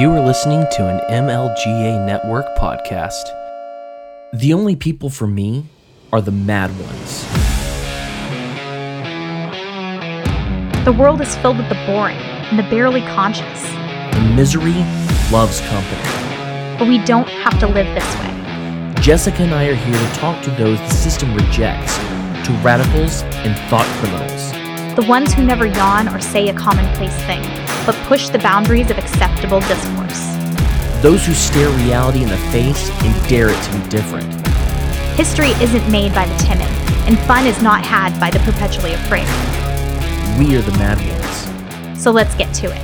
You are listening to an MLGA Network podcast. The only people for me are the mad ones. The world is filled with the boring and the barely conscious. And misery loves company. But we don't have to live this way. Jessica and I are here to talk to those the system rejects, to radicals and thought criminals. The ones who never yawn or say a commonplace thing, but push the boundaries of acceptable discourse. Those who stare reality in the face and dare it to be different. History isn't made by the timid, and fun is not had by the perpetually afraid. We are the mad ones. So let's get to it.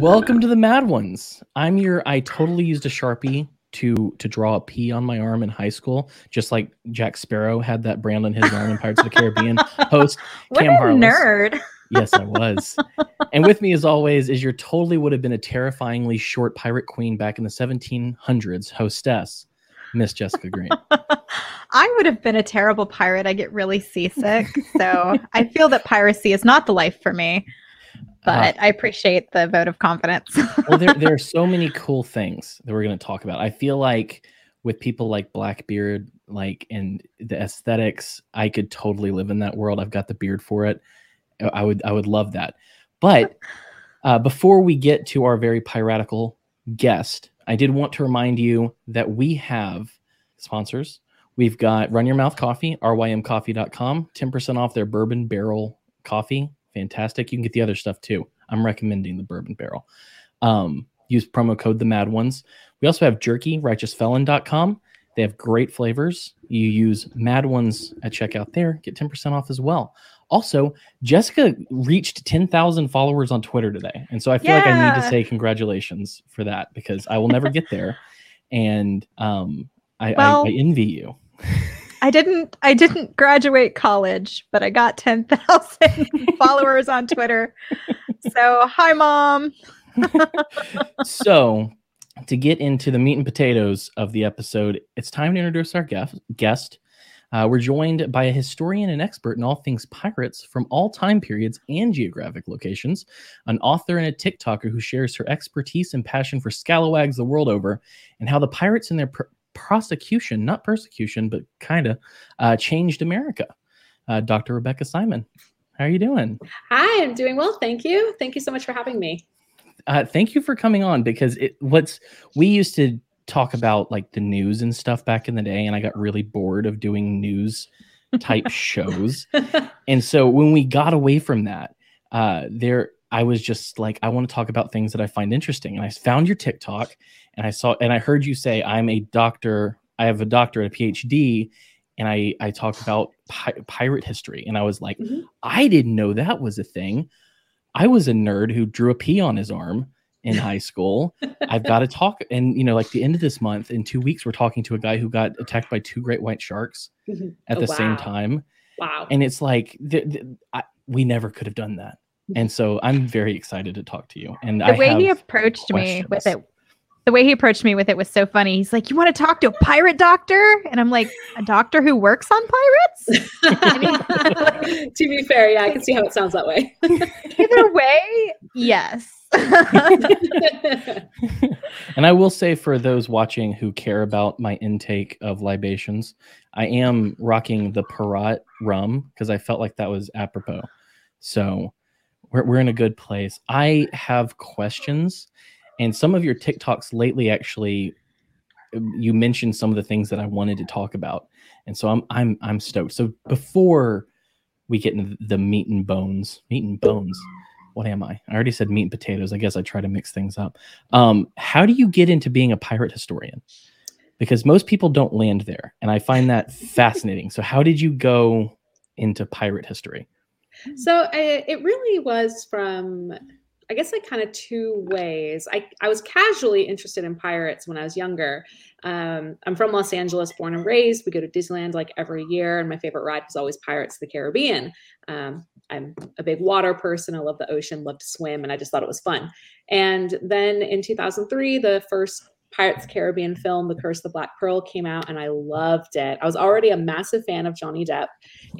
Welcome to the Mad Ones. I'm your I totally used a Sharpie to to draw a P on my arm in high school, just like Jack Sparrow had that brand on his arm in Pirates of the Caribbean. Host What Cam a Harless. nerd. Yes, I was. and with me, as always, is your totally would have been a terrifyingly short pirate queen back in the 1700s, hostess, Miss Jessica Green. I would have been a terrible pirate. I get really seasick. So I feel that piracy is not the life for me. But I appreciate the vote of confidence. well, there, there are so many cool things that we're going to talk about. I feel like with people like Blackbeard, like and the aesthetics, I could totally live in that world. I've got the beard for it. I- I would I would love that. But uh, before we get to our very piratical guest, I did want to remind you that we have sponsors. We've got Run Your Mouth Coffee, rymcoffee.com, 10% off their bourbon barrel coffee. Fantastic. You can get the other stuff too. I'm recommending the bourbon barrel. Um, use promo code the mad ones. We also have jerky, righteousfelon.com. They have great flavors. You use mad ones at checkout there, get 10% off as well. Also, Jessica reached 10,000 followers on Twitter today. And so I feel like I need to say congratulations for that because I will never get there. And um, I, Well- I, I envy you. I didn't I didn't graduate college, but I got 10,000 followers on Twitter. So, hi mom. so to get into the meat and potatoes of the episode it's time to introduce our guest uh, we're joined by a historian and expert in all things pirates from all time periods and geographic locations an author and a tiktoker who shares her expertise and passion for scalawags the world over and how the pirates and their pr- prosecution not persecution but kind of uh, changed america uh, dr rebecca simon how are you doing Hi, I'm doing well. Thank you. Thank you so much for having me. uh, thank you for coming on because it what's we used to talk about like the news and stuff back in the day and i got really bored of doing news type shows and so when we got away from that uh there i was just like i want to talk about things that i find interesting and i found your tiktok and i saw and i heard you say i'm a doctor i have a doctorate a phd and i i talk about pi- pirate history and i was like Mhm. i didn't know that was a thing i was a nerd who drew a p on his arm in high school i've got to talk and you know like the end of this month in two weeks we're talking to a guy who got attacked by two great white sharks Mhm. at Oh, the same time Wow. and it's like th- th- I, we never could have done that and so i'm very excited to talk to you and The I way he have approached me with it the way he approached me with it was so funny. He's like, "You want to talk to a pirate doctor?" And I'm like, "A doctor who works on pirates?" to be fair, yeah, I can see how it sounds that way. Either way, yes. and I will say for those watching who care about my intake of libations, I am rocking the Parat rum because I felt like that was apropos. So we're, we're in a good place. I have questions, and some of your TikToks lately actually um, you mentioned some of the things that I wanted to talk about, and so I'm I'm I'm stoked. So before we get into the meat and bones, meat and bones. What am I? I already said meat and potatoes. I guess I try to mix things up. Um, how do you get into being a pirate historian? Because most people don't land there, and I find that fascinating. So, how did you go into pirate history? So I, it really was from, I guess, like kind of two ways. I, I was casually interested in pirates when I was younger. Um, I'm from Los Angeles, born and raised. We go to Disneyland like every year, and my favorite ride was always Pirates of the Caribbean. Um, I'm a big water person. I love the ocean, love to swim, and I just thought it was fun. And then in 2003, the first Pirates Caribbean film, The Curse of the Black Pearl, came out and I loved it. I was already a massive fan of Johnny Depp.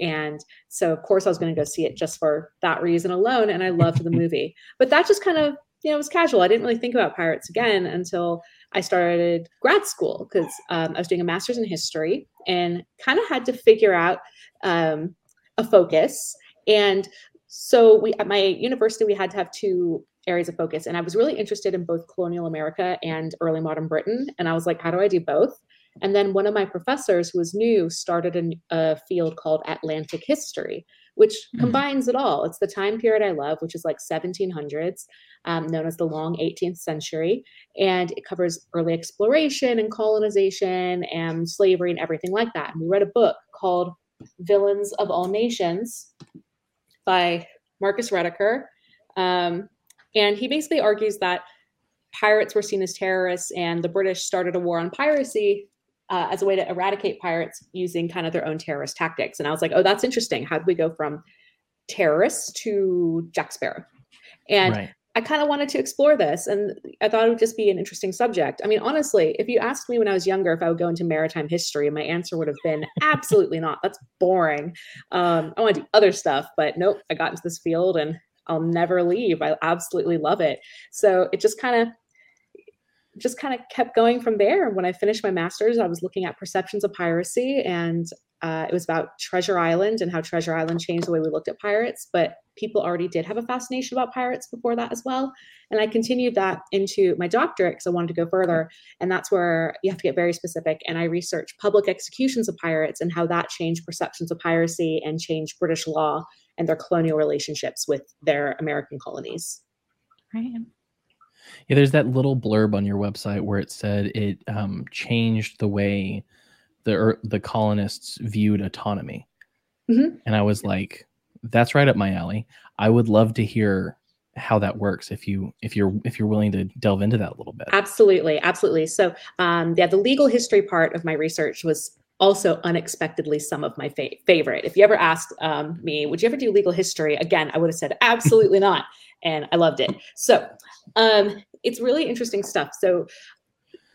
And so, of course, I was going to go see it just for that reason alone. And I loved the movie. But that just kind of, you know, was casual. I didn't really think about pirates again until I started grad school because um, I was doing a master's in history and kind of had to figure out um, a focus. And so we at my university we had to have two areas of focus. And i was really interested in both colonial america and early modern britain. And i was like how do i do both? And then one of my professors who was new started a, a field called atlantic history which mm-hmm. combines it all. It's the time period i love which is like 1700s um, known as the long 18th century. And it covers early exploration and colonization and slavery and everything like that. And we read a book called villains of all nations by Marcus Rediker. Um, and he basically argues that pirates were seen as terrorists and the British started a war on piracy uh, as a way to eradicate pirates using kind of their own terrorist tactics. And I was like, oh, that's interesting. How do we go from terrorists to Jack Sparrow? And right. I kind of wanted to explore this and I thought it would just be an interesting subject. I mean, honestly, if you asked me when I was younger if I would go into maritime history, my answer would have been absolutely not. That's boring. Um, I want to do other stuff, but nope, I got into this field and I'll never leave. I absolutely love it. So it just kind of just kind of kept going from there. When I finished my master's, I was looking at perceptions of piracy and uh, it was about Treasure Island and how Treasure Island changed the way we looked at pirates. But people already did have a fascination about pirates before that as well. And I continued that into my doctorate because I wanted to go further. And that's where you have to get very specific. And I researched public executions of pirates and how that changed perceptions of piracy and changed British law and their colonial relationships with their American colonies. Right. Yeah, there's that little blurb on your website where it said it um, changed the way the the colonists viewed autonomy, mm-hmm. and I was like, "That's right up my alley." I would love to hear how that works if you if you're if you're willing to delve into that a little bit. Absolutely, absolutely. So, um, yeah, the legal history part of my research was also unexpectedly some of my fa- favorite. If you ever asked um, me, would you ever do legal history again? I would have said absolutely not, and I loved it. So, um, it's really interesting stuff. So,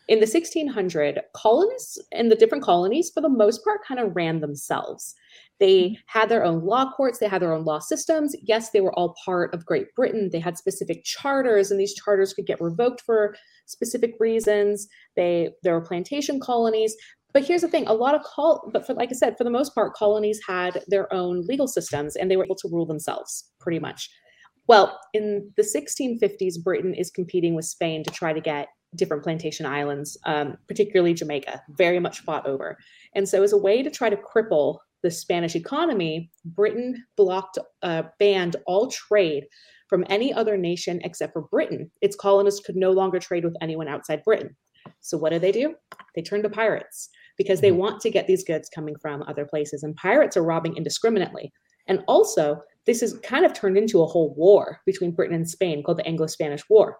in the 1600 colonists and the different colonies for the most part kind of ran themselves they mm-hmm. had their own law courts they had their own law systems yes they were all part of great britain they had specific charters and these charters could get revoked for specific reasons they there were plantation colonies but here's the thing a lot of col but for like i said for the most part colonies had their own legal systems and they were able to rule themselves pretty much well in the 1650s britain is competing with spain to try to get different plantation islands, um, particularly Jamaica, very much fought over. And so, as a way to try to cripple the Spanish economy, Britain blocked, uh, banned all trade from any other nation except for Britain. Its colonists could no longer trade with anyone outside Britain. So, what do they do? They turn to pirates because they mm-hmm. want to get these goods coming from other places. And pirates are robbing indiscriminately. And also, this has kind of turned into a whole war between Britain and Spain called the Anglo Spanish War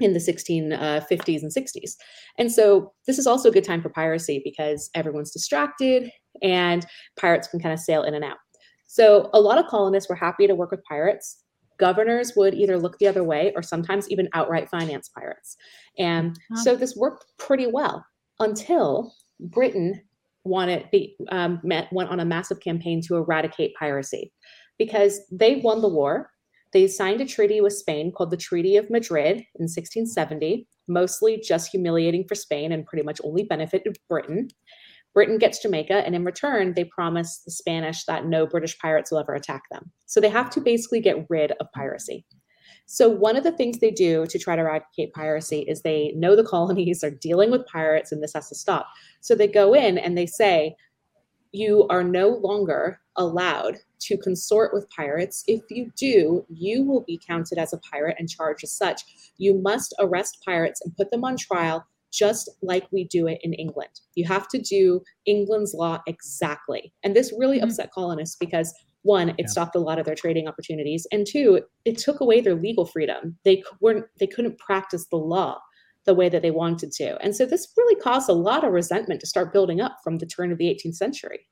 in the 1650s uh, and 60s. And so this is also a good time for piracy because everyone's distracted and pirates can kind of sail in and out. So a lot of colonists were happy to work with pirates. Governors would either look the other way or sometimes even outright finance pirates. And so this worked pretty well until Britain wanted the um, met, went on a massive campaign to eradicate piracy because they won the war they signed a treaty with Spain called the Treaty of Madrid in 1670, mostly just humiliating for Spain and pretty much only benefited Britain. Britain gets Jamaica, and in return, they promise the Spanish that no British pirates will ever attack them. So they have to basically get rid of piracy. So, one of the things they do to try to eradicate piracy is they know the colonies are dealing with pirates and this has to stop. So, they go in and they say, You are no longer allowed to consort with pirates. If you do, you will be counted as a pirate and charged as such. You must arrest pirates and put them on trial just like we do it in England. You have to do England's law exactly. And this really mm-hmm. upset colonists because one, it yeah. stopped a lot of their trading opportunities, and two, it took away their legal freedom. They weren't they couldn't practice the law the way that they wanted to. And so this really caused a lot of resentment to start building up from the turn of the 18th century.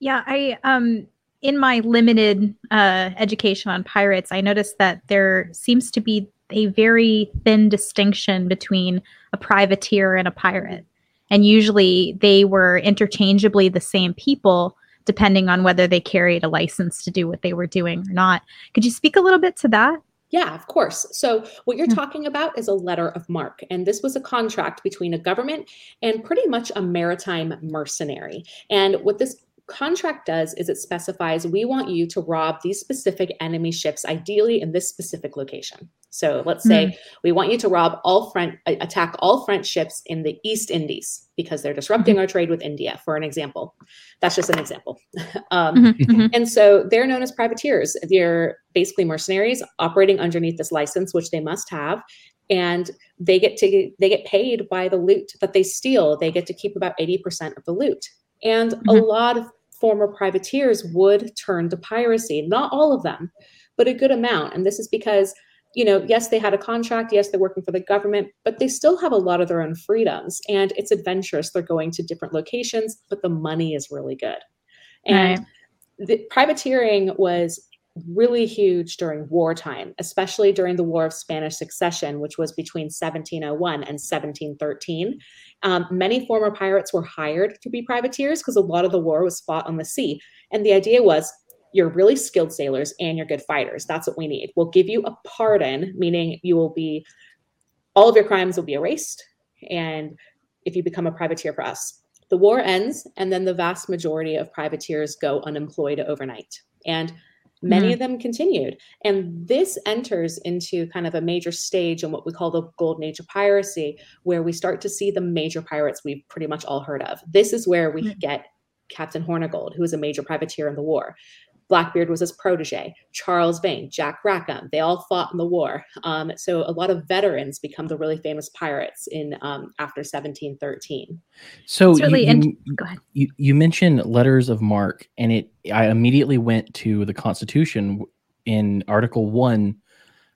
Yeah, I um in my limited uh, education on pirates, I noticed that there seems to be a very thin distinction between a privateer and a pirate. And usually they were interchangeably the same people, depending on whether they carried a license to do what they were doing or not. Could you speak a little bit to that? Yeah, of course. So, what you're hmm. talking about is a letter of marque. And this was a contract between a government and pretty much a maritime mercenary. And what this contract does is it specifies we want you to rob these specific enemy ships, ideally in this specific location. So let's say mm. we want you to rob all French, attack all French ships in the East Indies because they're disrupting mm-hmm. our trade with India, for an example. That's just an example. um, mm-hmm, mm-hmm. And so they're known as privateers. They're basically mercenaries operating underneath this license, which they must have. And they get to they get paid by the loot that they steal. They get to keep about 80% of the loot. And mm-hmm. a lot of former privateers would turn to piracy. Not all of them, but a good amount. And this is because, you know, yes, they had a contract, yes, they're working for the government, but they still have a lot of their own freedoms and it's adventurous. They're going to different locations, but the money is really good. And right. the privateering was really huge during wartime, especially during the War of Spanish Succession, which was between 1701 and 1713. Um, many former pirates were hired to be privateers because a lot of the war was fought on the sea. And the idea was you're really skilled sailors and you're good fighters. That's what we need. We'll give you a pardon, meaning you will be, all of your crimes will be erased. And if you become a privateer for us, the war ends, and then the vast majority of privateers go unemployed overnight. And Many mm-hmm. of them continued. And this enters into kind of a major stage in what we call the golden age of piracy, where we start to see the major pirates we've pretty much all heard of. This is where we mm-hmm. get Captain Hornigold, who was a major privateer in the war. Blackbeard was his protege. Charles Vane, Jack Rackham, they all fought in the war. Um, so a lot of veterans become the really famous pirates in um, after 1713. So really you, you, go ahead. You, you mentioned letters of marque, and it I immediately went to the Constitution in Article One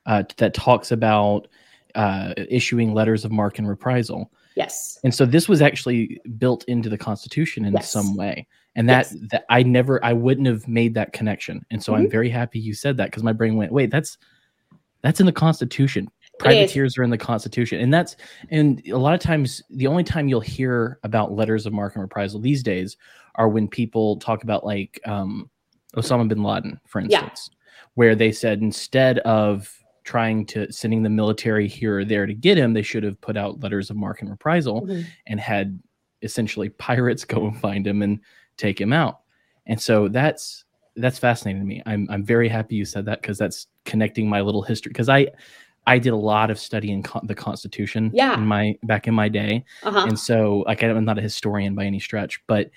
uh, that talks about uh, issuing letters of marque and reprisal. Yes. And so this was actually built into the Constitution in yes. some way and that yes. that I never I wouldn't have made that connection. And so mm-hmm. I'm very happy you said that because my brain went, wait, that's that's in the Constitution. Privateers are in the Constitution, and that's and a lot of times the only time you'll hear about letters of marque and reprisal these days are when people talk about like um, Osama bin Laden, for instance, yeah. where they said instead of trying to sending the military here or there to get him, they should have put out letters of marque and reprisal mm-hmm. and had essentially pirates go and find him and take him out. And so that's that's fascinating to me. I'm I'm very happy you said that because that's connecting my little history because I I did a lot of studying con- the Constitution yeah. in my back in my day, uh-huh. and so like I'm not a historian by any stretch, but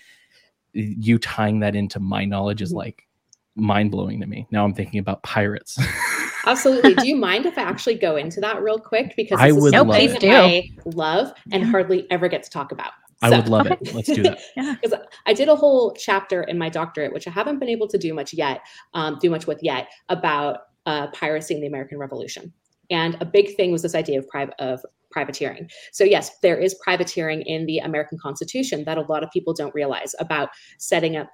you tying that into my knowledge is like mind blowing to me. Now I'm thinking about pirates. Absolutely. Do you mind if I actually go into that real quick because I would love. I love and hardly ever get to talk about. I would love it. Let's do that. Because I did a whole chapter in my doctorate, which I haven't been able to do much yet, um, do much with yet, about uh, piracy in the American Revolution. And a big thing was this idea of, pri- of privateering. So yes, there is privateering in the American Constitution that a lot of people don't realize about setting up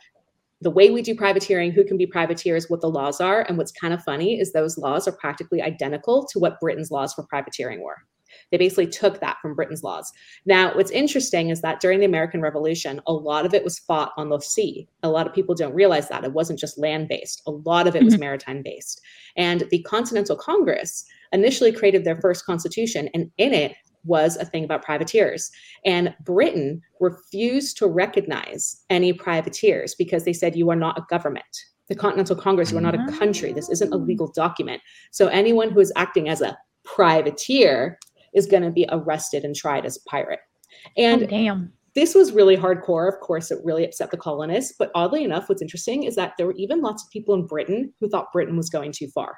the way we do privateering, who can be privateers, what the laws are. And what's kind of funny is those laws are practically identical to what Britain's laws for privateering were. They basically took that from Britain's laws. Now, what's interesting is that during the American Revolution, a lot of it was fought on the sea. A lot of people don't realize that. It wasn't just land based, a lot of it was mm-hmm. maritime based. And the Continental Congress initially created their first constitution, and in it, was a thing about privateers. And Britain refused to recognize any privateers because they said, You are not a government. The Continental Congress, you are not a country. This isn't a legal document. So anyone who is acting as a privateer is going to be arrested and tried as a pirate. And oh, damn. This was really hardcore. Of course, it really upset the colonists. But oddly enough, what's interesting is that there were even lots of people in Britain who thought Britain was going too far.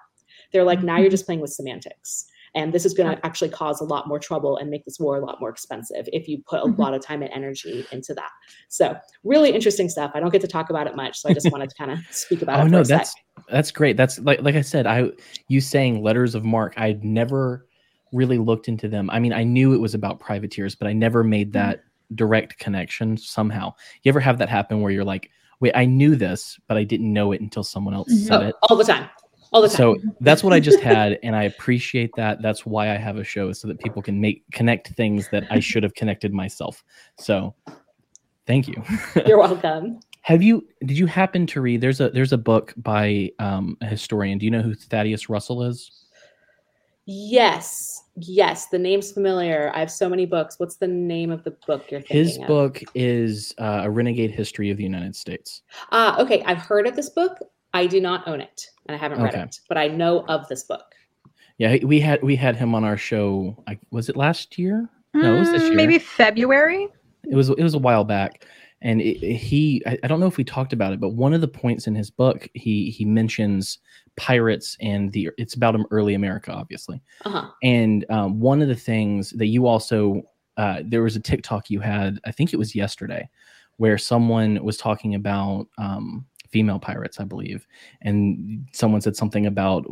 They're like, now you're mm-hmm. just playing with semantics. And this is going to actually cause a lot more trouble and make this war a lot more expensive if you put a mm-hmm. lot of time and energy into that. So, really interesting stuff. I don't get to talk about it much, so I just wanted to kind of speak about oh, it. Oh no, that's that's great. That's like like I said, I you saying letters of marque. I'd never really looked into them. I mean, I knew it was about privateers, but I never made mm-hmm. that direct connection somehow. You ever have that happen where you're like, wait, I knew this, but I didn't know it until someone else said oh, it? All the time. All the time. So that's what I just had, and I appreciate that. That's why I have a show, so that people can make connect things that I should have connected myself. So, thank you. You're welcome. have you? Did you happen to read? There's a there's a book by um, a historian. Do you know who Thaddeus Russell is? Yes, yes, the name's familiar. I have so many books. What's the name of the book you're thinking His of? book is uh, a renegade history of the United States. Ah, okay. I've heard of this book. I do not own it, and I haven't read it, but I know of this book. Yeah, we had we had him on our show. Like, was it last year? No, it was this Mm, year. Maybe February. It was it was a while back, and it, it- he I, I don't know if we talked about it, but one of the points in his book he he mentions pirates and the it's about early America, obviously, Uh huh. and um, one of the things that you also uh, there was a TikTok you had I think it was yesterday where someone was talking about um, female pirates, I believe, and someone said something about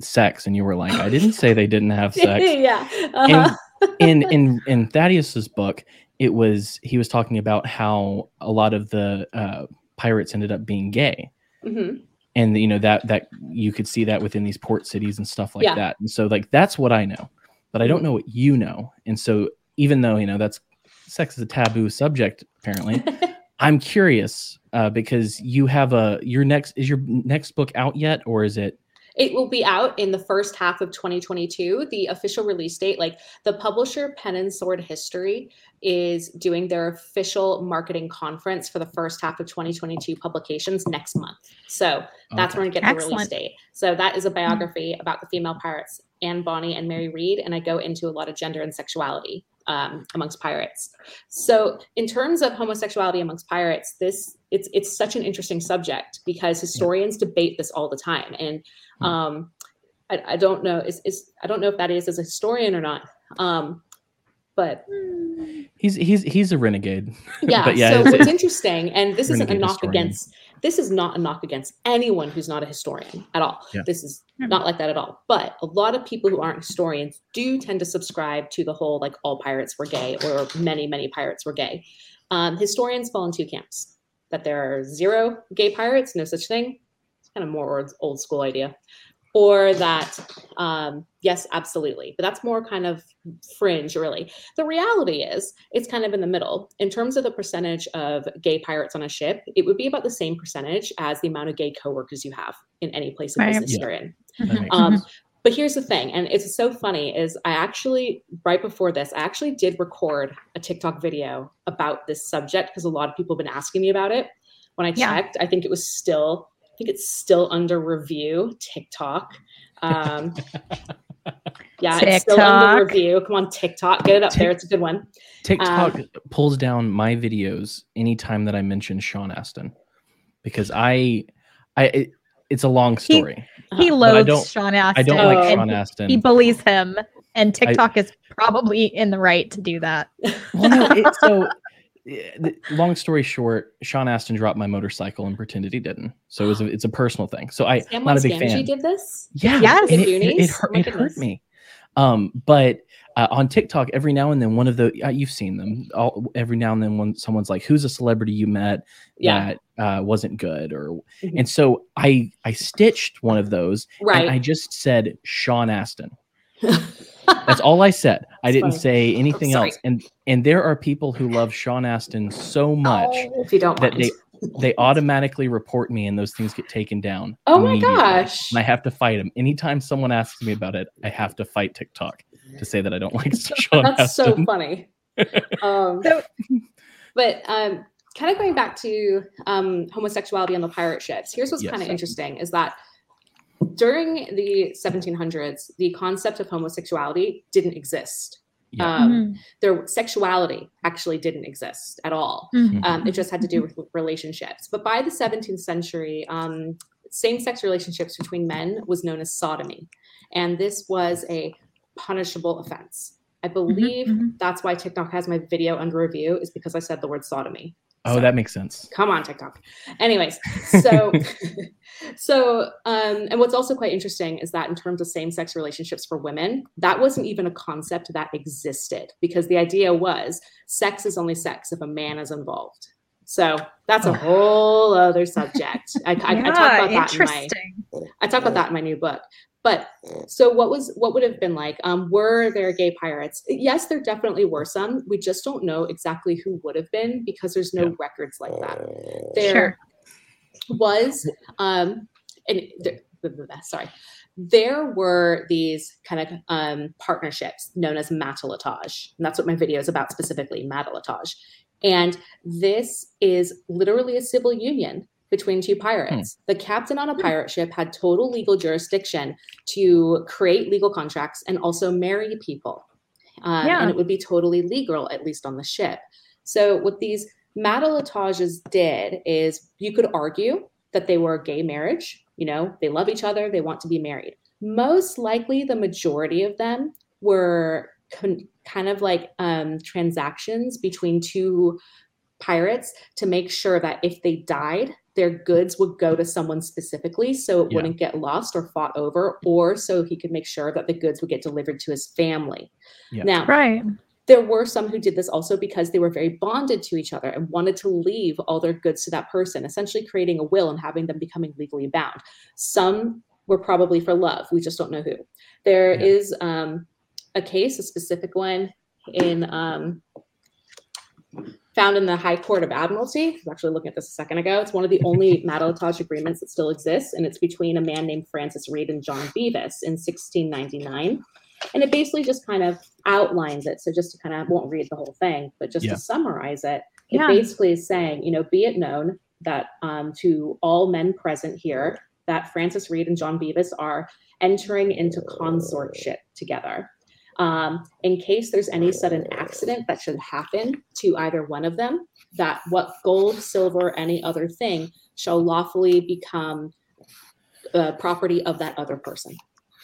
sex, and you were like, I didn't say they didn't have sex yeah. Uh-huh. in in in Thaddeus's book, it was he was talking about how a lot of the uh, pirates ended up being gay, Mhm. And you know that that you could see that within these port cities and stuff like Yeah. that. And so like that's what I know, but I don't know what you know. And so even though you know that's sex is a taboo subject apparently, I'm curious uh, because you have a your next is your next book out yet or is it? It will be out in the first half of 2022. The official release date, like the publisher Pen and Sword History, is doing their official marketing conference for the first half of 2022 publications next month. So that's okay. when we get the release date. So that is a biography about the female pirates, Anne Bonny and Mary Read, and I go into a lot of gender and sexuality um, amongst pirates. So in terms of homosexuality amongst pirates, this it's it's such an interesting subject because historians debate this all the time, and Hmm. um, I, I don't know is, is I don't know if that is as a historian or not. Um, but He's he's he's a renegade. yeah, But yeah, so it's- what's it's- interesting, and this isn't a knock historian. against this is not a knock against anyone who's not a historian at all. Yeah. This is Hmm. not like that at all. But a lot of people who aren't historians do tend to subscribe to the whole like all pirates were gay or many, many pirates were gay. Um, historians fall in two camps that there are zero gay pirates, no such thing. It's kind of more old, old school idea. Or that, um, yes, absolutely. But that's more kind of fringe, really. The reality is, it's kind of in the middle. In terms of the percentage of gay pirates on a ship, it would be about the same percentage as the amount of gay coworkers you have in any place of Right. business Yeah. you're in. That makes Um, sense. But here's the thing, and it's so funny is I actually right before this, I actually did record a TikTok video about this subject because a lot of people have been asking me about it. When I Yeah. checked, I think it was still, I think it's still under review. TikTok. Um, yeah, it's still under review. Come on, TikTok, get it up there. It's a good one. TikTok Um, pulls down my videos anytime that I mention Sean Astin because I, I, it's a long story. He. I loathes don't- Sean Astin. I don't Oh. like and Sean he- Astin. He bullies him, and TikTok is probably in the right to do that. well, no, it, so eh, long story short, Sean Astin dropped my motorcycle and pretended he didn't. So it was a, it's a personal thing. So I, Scam not a big Scamgy fan. did this. Yeah, Yes. and it, it, it hurt, Oh it hurt me. Um, but uh, on TikTok, every now and then, one of the uh, you've seen them. All, every now and then, when someone's like, "Who's a celebrity you met Yeah. that uh, wasn't good?" or Mhm. and so I I stitched one of those, Right. and I just said Sean Astin. That's all I said. I didn't funny. say anything else. And and there are people who love Sean Astin so much if you don't that mind. they they automatically report me and those things get taken down. oh my gosh. And I have to fight them. Anytime someone asks me about it, I have to fight TikTok to say that I don't like Sean That's so funny. Um, So- but um, kind of going back to um, homosexuality on the pirate ships, here's what's Yes. kind of interesting is that during the 1700s, the concept of homosexuality didn't exist. Yeah. Um, Their sexuality actually didn't exist at all. Mhm. Um, it just had to do with relationships. But by the 17th century, um, same sex relationships between men was known as sodomy. And this was a punishable offense. I believe mhm. that's why TikTok has my video under review, is because I said the word sodomy. Oh, So- that makes sense. come on tiktok anyways so so um and what's also quite interesting is that in terms of same-sex relationships for women that wasn't even a concept that existed because the idea was sex is only sex if a man is involved So that's a whole other subject. I, I, I talk about that in my interesting. I talk about that in my new book. But so what was what would have been like? Um, were there gay pirates? Yes, there definitely were some. We just don't know exactly who would have been because there's no Yeah. records like that. There Sure. was um and there, sorry. There were these kind of um, partnerships known as matelotage. And that's what my video is about specifically, matelotage. And this is literally a civil union between two pirates. The captain on a pirate ship had total legal jurisdiction to create legal contracts and also marry people. Um, Yeah. And it would be totally legal, at least on the ship. So, what these matelotages did is you could argue that they were a gay marriage. You know, they love each other, they want to be married. Most likely, the majority of them were con- kind of like um, transactions between two pirates to make sure that if they died, their goods would go to someone specifically so it Yeah. wouldn't get lost or fought over, or so he could make sure that the goods would get delivered to his family. Yeah. Now, Right. there were some who did this also because they were very bonded to each other and wanted to leave all their goods to that person, essentially creating a will and having them becoming legally bound. Some were probably for love. We just don't know who. There Yeah. is um, a case, a specific one in um, found in the High Court of Admiralty. I was actually looking at this a second ago. It's one of the only matelotage agreements that still exists, and it's between a man named Francis Reed and John Beavis in 1699. And it basically just kind of outlines it. So just to kind of I won't read the whole thing, but just Yeah. to summarize it, it Yeah. basically is saying, you know, be it known that um, to all men present here that Francis Reed and John Beavis are entering into consortship together. Um, in case there's any sudden accident that should happen to either one of them, that what gold, silver, any other thing shall lawfully become uh, property of that other person.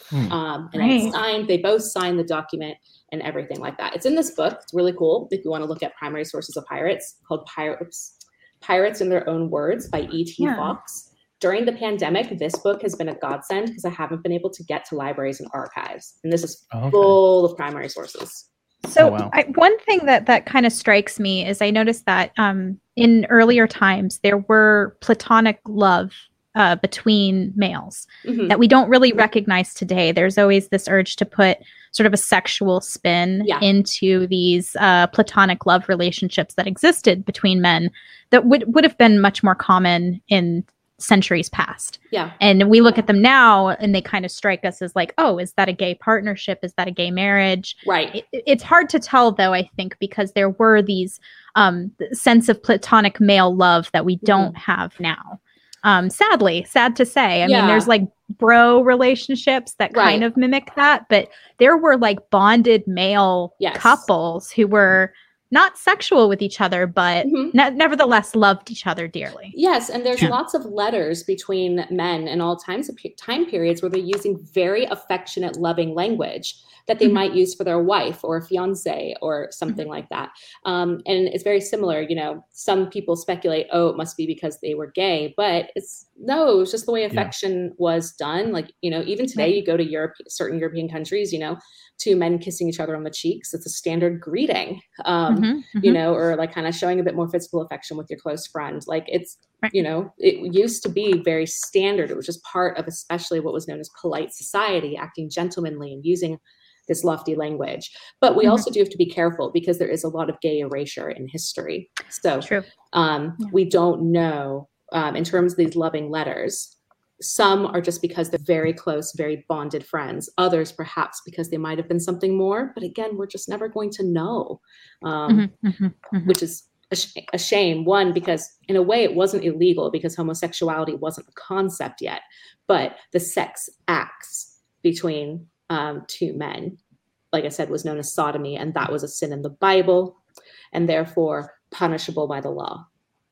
Hmm. Um, and Right. it's signed, they both signed the document and everything like that. It's in this book. It's really cool if you want to look at primary sources of pirates called Pirates Pirates in Their Own Words by E.T. Yeah. Fox. During the pandemic, this book has been a godsend because I haven't been able to get to libraries and archives. And this is Oh, okay. full of primary sources. So Oh, wow. I, one thing that that kind of strikes me is I noticed that um, in earlier times there were platonic love uh, between males Mhm. that we don't really recognize today. There's always this urge to put sort of a sexual spin Yeah. into these uh, platonic love relationships that existed between men that would would have been much more common in centuries past. Yeah. And we look at them now and they kind of strike us as like, oh, is that a gay partnership? Is that a gay marriage? Right. it, it's hard to tell though i think because there were these um sense of platonic male love that we don't have now um sadly sad to say i Yeah. mean there's like bro relationships that kind of mimic that but there were like bonded male Yes. couples who were not sexual with each other but Mhm. ne- nevertheless loved each other dearly Yes, and there's Yeah. lots of letters between men in all times of pe- time periods where they're using very affectionate, loving language that they Mhm. might use for their wife or a fiance or something like that. Um, and it's very similar. You know, some people speculate, oh, it must be because they were gay, but it's no, it's just the way affection was done. Like you know, even today, you go to Europe, certain European countries, you know, two men kissing each other on the cheeks. It's a standard greeting. Um, Mhm, you mhm. know, or like kind of showing a bit more physical affection with your close friend. Like it's, Right. you know, it used to be very standard. It was just part of especially what was known as polite society, acting gentlemanly and using this lofty language. But we Mhm. also do have to be careful because there is a lot of gay erasure in history. So true um, Yeah. we don't know um, in terms of these loving letters. Some are just because they're very close, very bonded friends. Others, perhaps, because they might have been something more. But again, we're just never going to know, um, Mhm, mhm, mhm. which is a, sh- a shame. One, because in a way it wasn't illegal because homosexuality wasn't a concept yet, but the sex acts between um, two men, like I said, was known as sodomy, and that was a sin in the Bible, and therefore punishable by the law.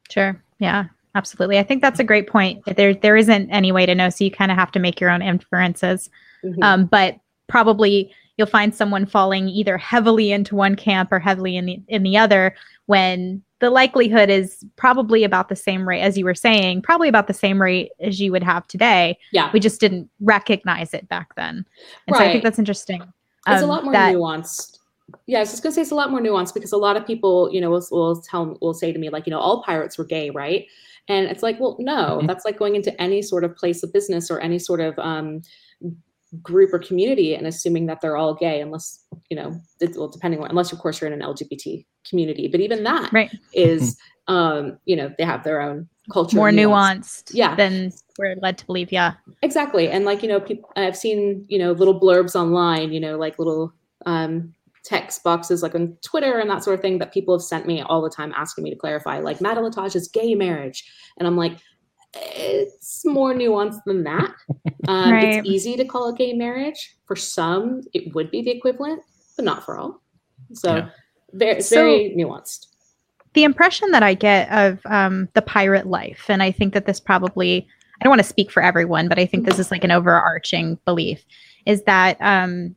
Sure. Yeah, absolutely. I think that's a great point. There there isn't any way to know, so you kind of have to make your own inferences. Mhm. Um, but probably you'll find someone falling either heavily into one camp or heavily in the in the other when the likelihood is probably about the same rate as you were saying, probably about the same rate as you would have today. yeah, We just didn't recognize it back then. And so I think that's interesting. it's a um, lot more that- nuanced yeah, I was just gonna say it's a lot more nuanced because a lot of people, you know, will, will tell will say to me like, you know, all pirates were gay, right? And it's like, well, no, Mhm. that's like going into any sort of place of business or any sort of um, group or community and assuming that they're all gay, unless you know, it's, well, depending on unless of course you're in an LGBT community. But even that is, Right. is, um, you know, they have their own culture, More nuance. nuanced Yeah. than we're led to believe. Yeah. Exactly. And like, you know, people I've seen, you know, little blurbs online, you know, like little um text boxes like on Twitter and that sort of thing that people have sent me all the time asking me to clarify, like Matelotage is gay marriage. And I'm like, it's more nuanced than that. Um, Right. It's easy to call it gay marriage. For some, it would be the equivalent, but not for all. So Yeah. very, it's So- very nuanced. the impression that I get of um, the pirate life, and I think that this probably, I don't want to speak for everyone, but I think this is like an overarching belief, is that um,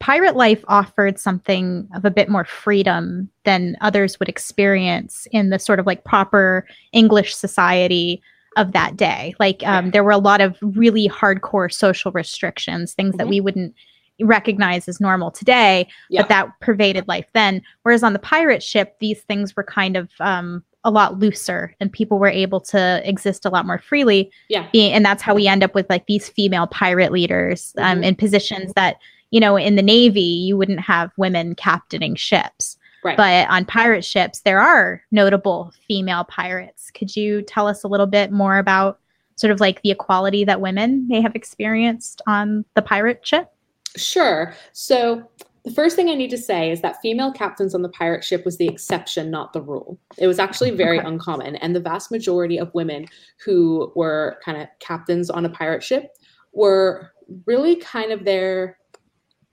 pirate life offered something of a bit more freedom than others would experience in the sort of like proper English society of that day. Like um, there were a lot of really hardcore social restrictions, things that Mhm. we wouldn't recognize as normal today Yeah. but that pervaded life then. Whereas on the pirate ship, these things were kind of um, a lot looser, and people were able to exist a lot more freely. Yeah. Being, and that's how we end up with like these female pirate leaders um, Mhm. in positions that you know in the navy you wouldn't have women captaining ships. Right. But on pirate ships, there are notable female pirates. Could you tell us a little bit more about sort of like the equality that women may have experienced on the pirate ship? Sure. So the first thing I need to say is that female captains on the pirate ship was the exception, not the rule. It was actually very Okay. uncommon. And the vast majority of women who were kind of captains on a pirate ship were really kind of there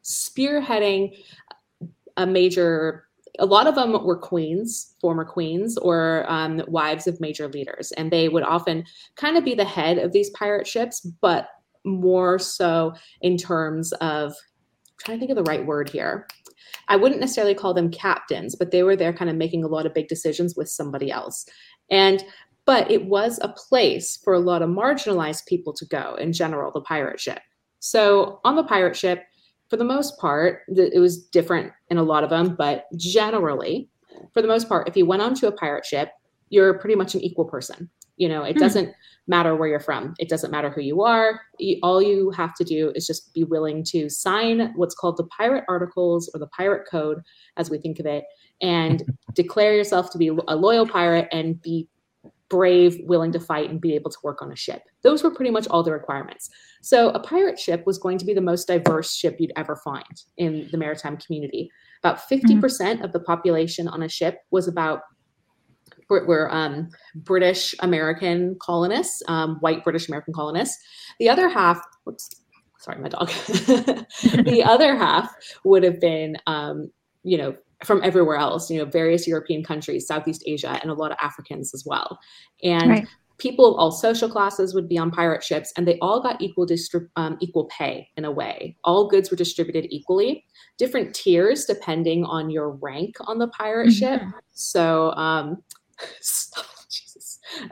spearheading a major a lot of them were queens former queens or um, wives of major leaders and they would often kind of be the head of these pirate ships but more so in terms of I'm trying to think of the right word here. I wouldn't necessarily call them captains, but they were there kind of making a lot of big decisions with somebody else. And but it was a place for a lot of marginalized people to go in general, the pirate ship. So on the pirate ship, for the most part, it was different in a lot of them, but generally, for the most part, if you went onto a pirate ship, you're pretty much an equal person. You know, it Hmm. doesn't matter where you're from. It doesn't matter who you are. You, all you have to do is just be willing to sign what's called the pirate articles or the pirate code, as we think of it, and declare yourself to be a loyal pirate and be brave, willing to fight, and be able to work on a ship. Those were pretty much all the requirements. So a pirate ship was going to be the most diverse ship you'd ever find in the maritime community. About 50% of the population on a ship was about were um, British American colonists, um, white British American colonists. The other half, whoops, sorry, my dog. the other half would have been, um, you know, from everywhere else, you know, various European countries, Southeast Asia, and a lot of Africans as well. And Right. people of all social classes would be on pirate ships, and they all got equal distrib- um, equal pay in a way. All goods were distributed equally, different tiers depending on your rank on the pirate ship. So, um, Jesus.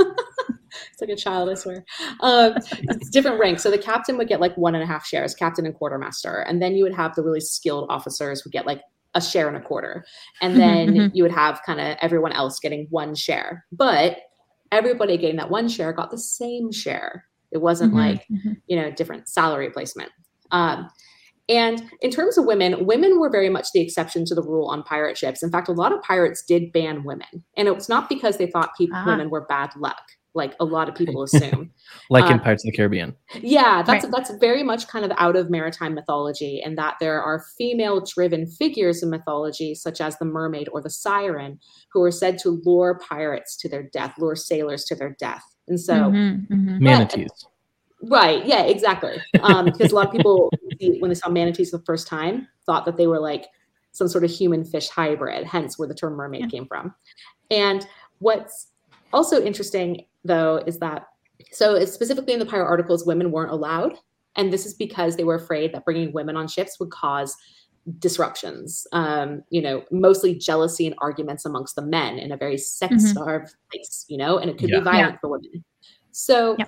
it's like a child, I swear. Um, it's different ranks. So the captain would get like one and a half shares, captain and quartermaster, and then you would have the really skilled officers who get like a share and a quarter, and then you would have kind of everyone else getting one share. But everybody getting that one share got the same share. It wasn't Mhm, like mhm. you know different salary placement. Um, and in terms of women, women were very much the exception to the rule on pirate ships. In fact, a lot of pirates did ban women, and it was not because they thought people, Ah. women were bad luck, like a lot of people assume. like in Uh, Pirates of the Caribbean. Yeah, that's Right. that's very much kind of out of maritime mythology, and that there are female-driven figures in mythology, such as the mermaid or the siren, who are said to lure pirates to their death, lure sailors to their death. And so, Mhm, mhm. Manatees. right, yeah, exactly, um, because a lot of people, when they saw manatees the first time, thought that they were like some sort of human fish hybrid, hence where the term mermaid Yeah. came from. And what's also interesting, though, is that so specifically in the pirate articles, women weren't allowed. And this is because they were afraid that bringing women on ships would cause disruptions, um, you know, mostly jealousy and arguments amongst the men in a very sex starved place, you know, and it could Yeah. be violent for women. So Yeah.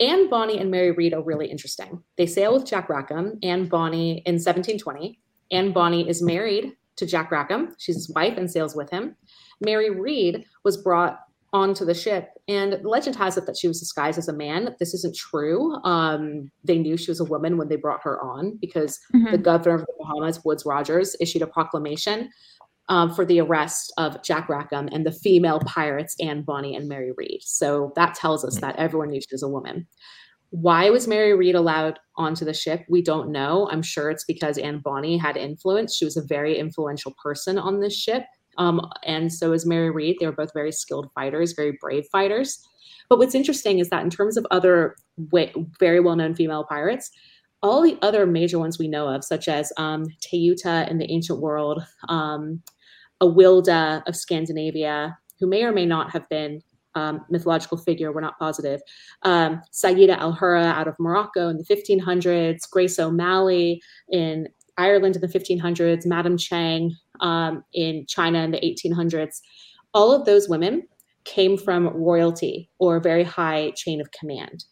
Anne Bonny and Mary Read are really interesting. They sail with Jack Rackham and Bonny in 1720, Anne Bonny is married to Jack Rackham. She's his wife and sails with him. Mary Read was brought onto the ship, and legend has it that she was disguised as a man. This isn't true. Um, they knew she was a woman when they brought her on because mm-hmm. the governor of the Bahamas, Woodes Rogers, issued a proclamation um, for the arrest of Jack Rackham and the female pirates Anne Bonny and Mary Read. So that tells us mm-hmm. that everyone knew she was a woman. Why was Mary Read allowed onto the ship? We don't know. I'm sure it's because Anne Bonny had influence. She was a very influential person on this ship. Um, and so is Mary Read. They were both very skilled fighters, very brave fighters. But what's interesting is that in terms of other way, very well known female pirates, all the other major ones we know of, such as um, Teuta in the ancient world, um, Awilda of Scandinavia, who may or may not have been um, mythological figure, we're not positive. Um, Sayida Al Hurra out of Morocco in the 1500s, Grace O'Malley in Ireland in the 1500s, Madame Chang um, in China in the 1800s. All of those women came from royalty or a very high chain of command.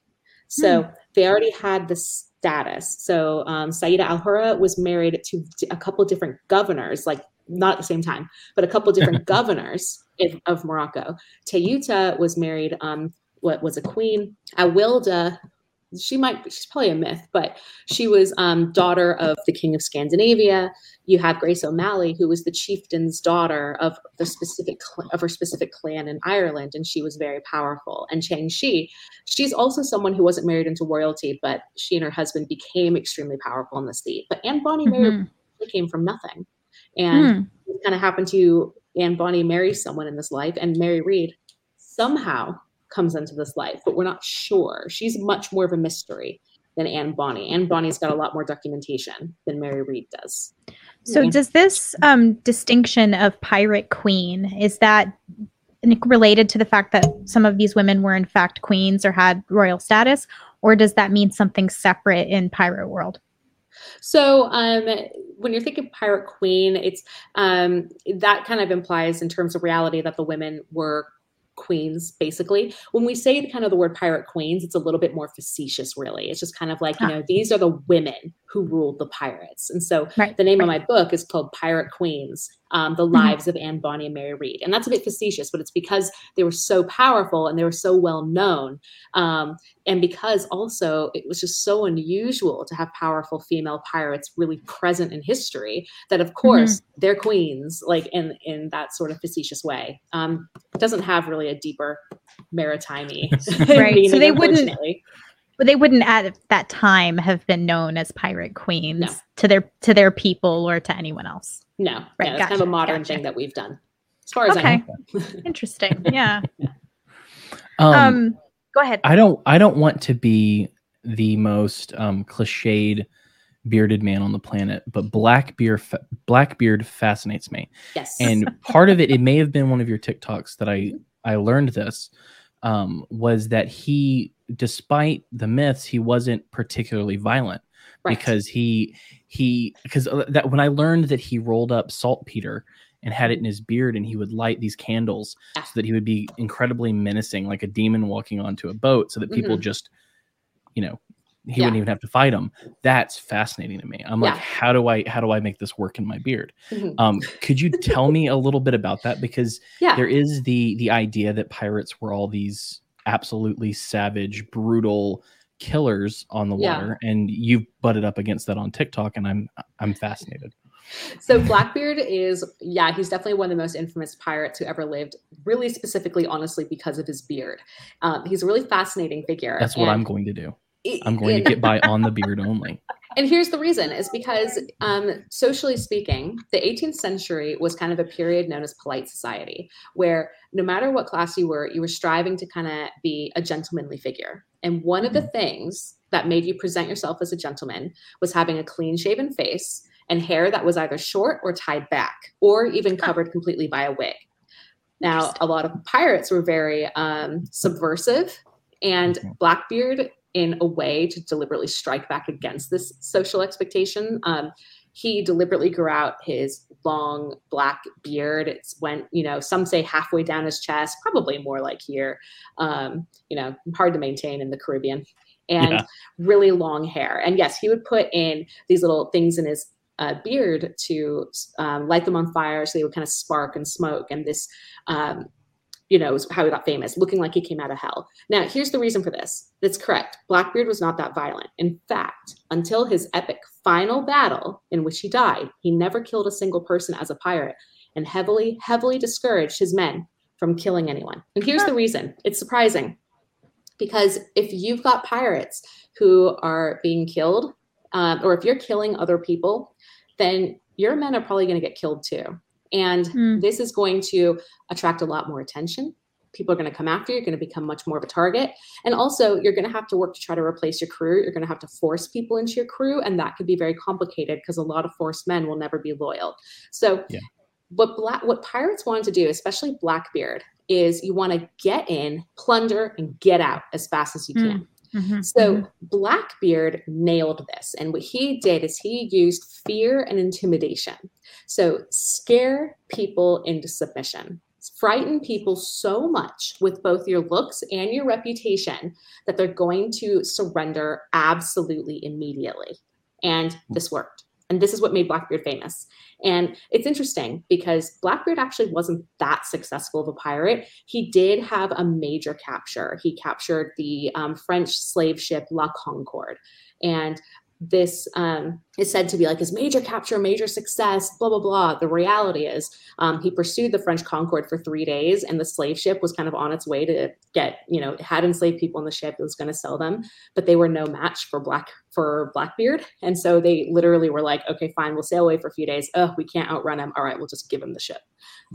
So hmm. they already had the status. So um, Sayida Al Hurra was married to a couple different governors, like not at the same time, but a couple different governors of Morocco. Teuta was married, um, what was a queen. Awilda, she might, she's probably a myth, but she was um, daughter of the king of Scandinavia. You have Grace O'Malley, who was the chieftain's daughter of the specific of her specific clan in Ireland, and she was very powerful. And Chang Shi, she's also someone who wasn't married into royalty, but she and her husband became extremely powerful in the state. But Anne Bonny mm-hmm. came from nothing, and mm. kind of happened to Anne Bonny marries someone in this life, and Mary Read somehow comes into this life, but we're not sure. She's much more of a mystery than Anne Bonny. Anne Bonny's got a lot more documentation than Mary Read does. So, does this um, distinction of pirate queen is that related to the fact that some of these women were in fact queens or had royal status, or does that mean something separate in pirate world? So um, when you're thinking pirate queen, it's um, that kind of implies in terms of reality that the women were queens basically. When we say the kind of the word pirate queens it's a little bit more facetious really. It's just kind of like you know these are the women who ruled the pirates. And so right, the name right. of my book is called pirate queens um, the mm-hmm. lives of Anne Bonny and Mary Read. And that's a bit facetious, but it's because they were so powerful and they were so well known. Um, and because also it was just so unusual to have powerful female pirates really present in history that, of course, mm-hmm. they're queens, like in, in that sort of facetious way. Um, doesn't have really a deeper maritime right. Meaning, so they wouldn't but they wouldn't at that time have been known as pirate queens no. to their to their people or to anyone else. No, right. Yeah, that's gotcha, kind of a modern gotcha. thing that we've done, as far as okay. I know. Interesting. Yeah. Um, um, go ahead. I don't. I don't want to be the most um, cliched bearded man on the planet, but Blackbeard fa- Blackbeard fascinates me. Yes. And part of it, it may have been one of your TikToks that I I learned this um, was that he, despite the myths, he wasn't particularly violent right. because he he because uh, that when I learned that he rolled up saltpeter and had it in his beard and he would light these candles so that he would be incredibly menacing like a demon walking onto a boat so that people mm-hmm. just you know he yeah. wouldn't even have to fight him that's fascinating to me i'm yeah. like how do i how do i make this work in my beard mm-hmm. um, could you tell me a little bit about that because yeah. there is the the idea that pirates were all these absolutely savage brutal killers on the water and you've butted up against that on tiktok and i'm i'm fascinated so Blackbeard is, yeah, he's definitely one of the most infamous pirates who ever lived. Really, specifically, honestly, because of his beard. Um, he's a really fascinating figure. That's what I'm going to do. I'm going to get by on the beard only. And here's the reason is because um, socially speaking, the 18th century was kind of a period known as polite society, where no matter what class you were, you were striving to kind of be a gentlemanly figure. And one of the mm-hmm. things that made you present yourself as a gentleman was having a clean shaven face and hair that was either short or tied back, or even covered completely by a wig. Now, a lot of pirates were very um, subversive, and mm-hmm. Blackbeard in a way to deliberately strike back against this social expectation. Um, he deliberately grew out his long black beard. It's went, you know, some say halfway down his chest, probably more like here. Um, you know, hard to maintain in the Caribbean, and yeah. really long hair. And yes, he would put in these little things in his uh, beard to um, light them on fire so they would kind of spark and smoke. And this, um, you know, how he got famous, looking like he came out of hell. Now, here's the reason for this. That's correct. Blackbeard was not that violent. In fact, until his epic final battle in which he died, he never killed a single person as a pirate and heavily, heavily discouraged his men from killing anyone. And here's the reason it's surprising because if you've got pirates who are being killed, um, or if you're killing other people, then your men are probably going to get killed too. And mm. this is going to attract a lot more attention. People are going to come after you. You're going to become much more of a target. And also, you're going to have to work to try to replace your crew. You're going to have to force people into your crew. And that could be very complicated because a lot of forced men will never be loyal. So, yeah. what, black, what pirates wanted to do, especially Blackbeard, is you want to get in, plunder, and get out as fast as you mm. can. Mm-hmm, so mm-hmm. Blackbeard nailed this. And what he did is he used fear and intimidation. So scare people into submission. Frighten people so much with both your looks and your reputation that they're going to surrender absolutely immediately. And this worked. And this is what made Blackbeard famous. And it's interesting because Blackbeard actually wasn't that successful of a pirate. He did have a major capture. He captured the um, French slave ship La Concorde. And this um, is said to be like his major capture, major success, blah, blah, blah. The reality is um, he pursued the French Concord for three days and the slave ship was kind of on its way to get, you know, had enslaved people on the ship. It was going to sell them, but they were no match for Black for Blackbeard. And so they literally were like, okay, fine, we'll sail away for a few days. Oh, we can't outrun him. All right, we'll just give him the ship.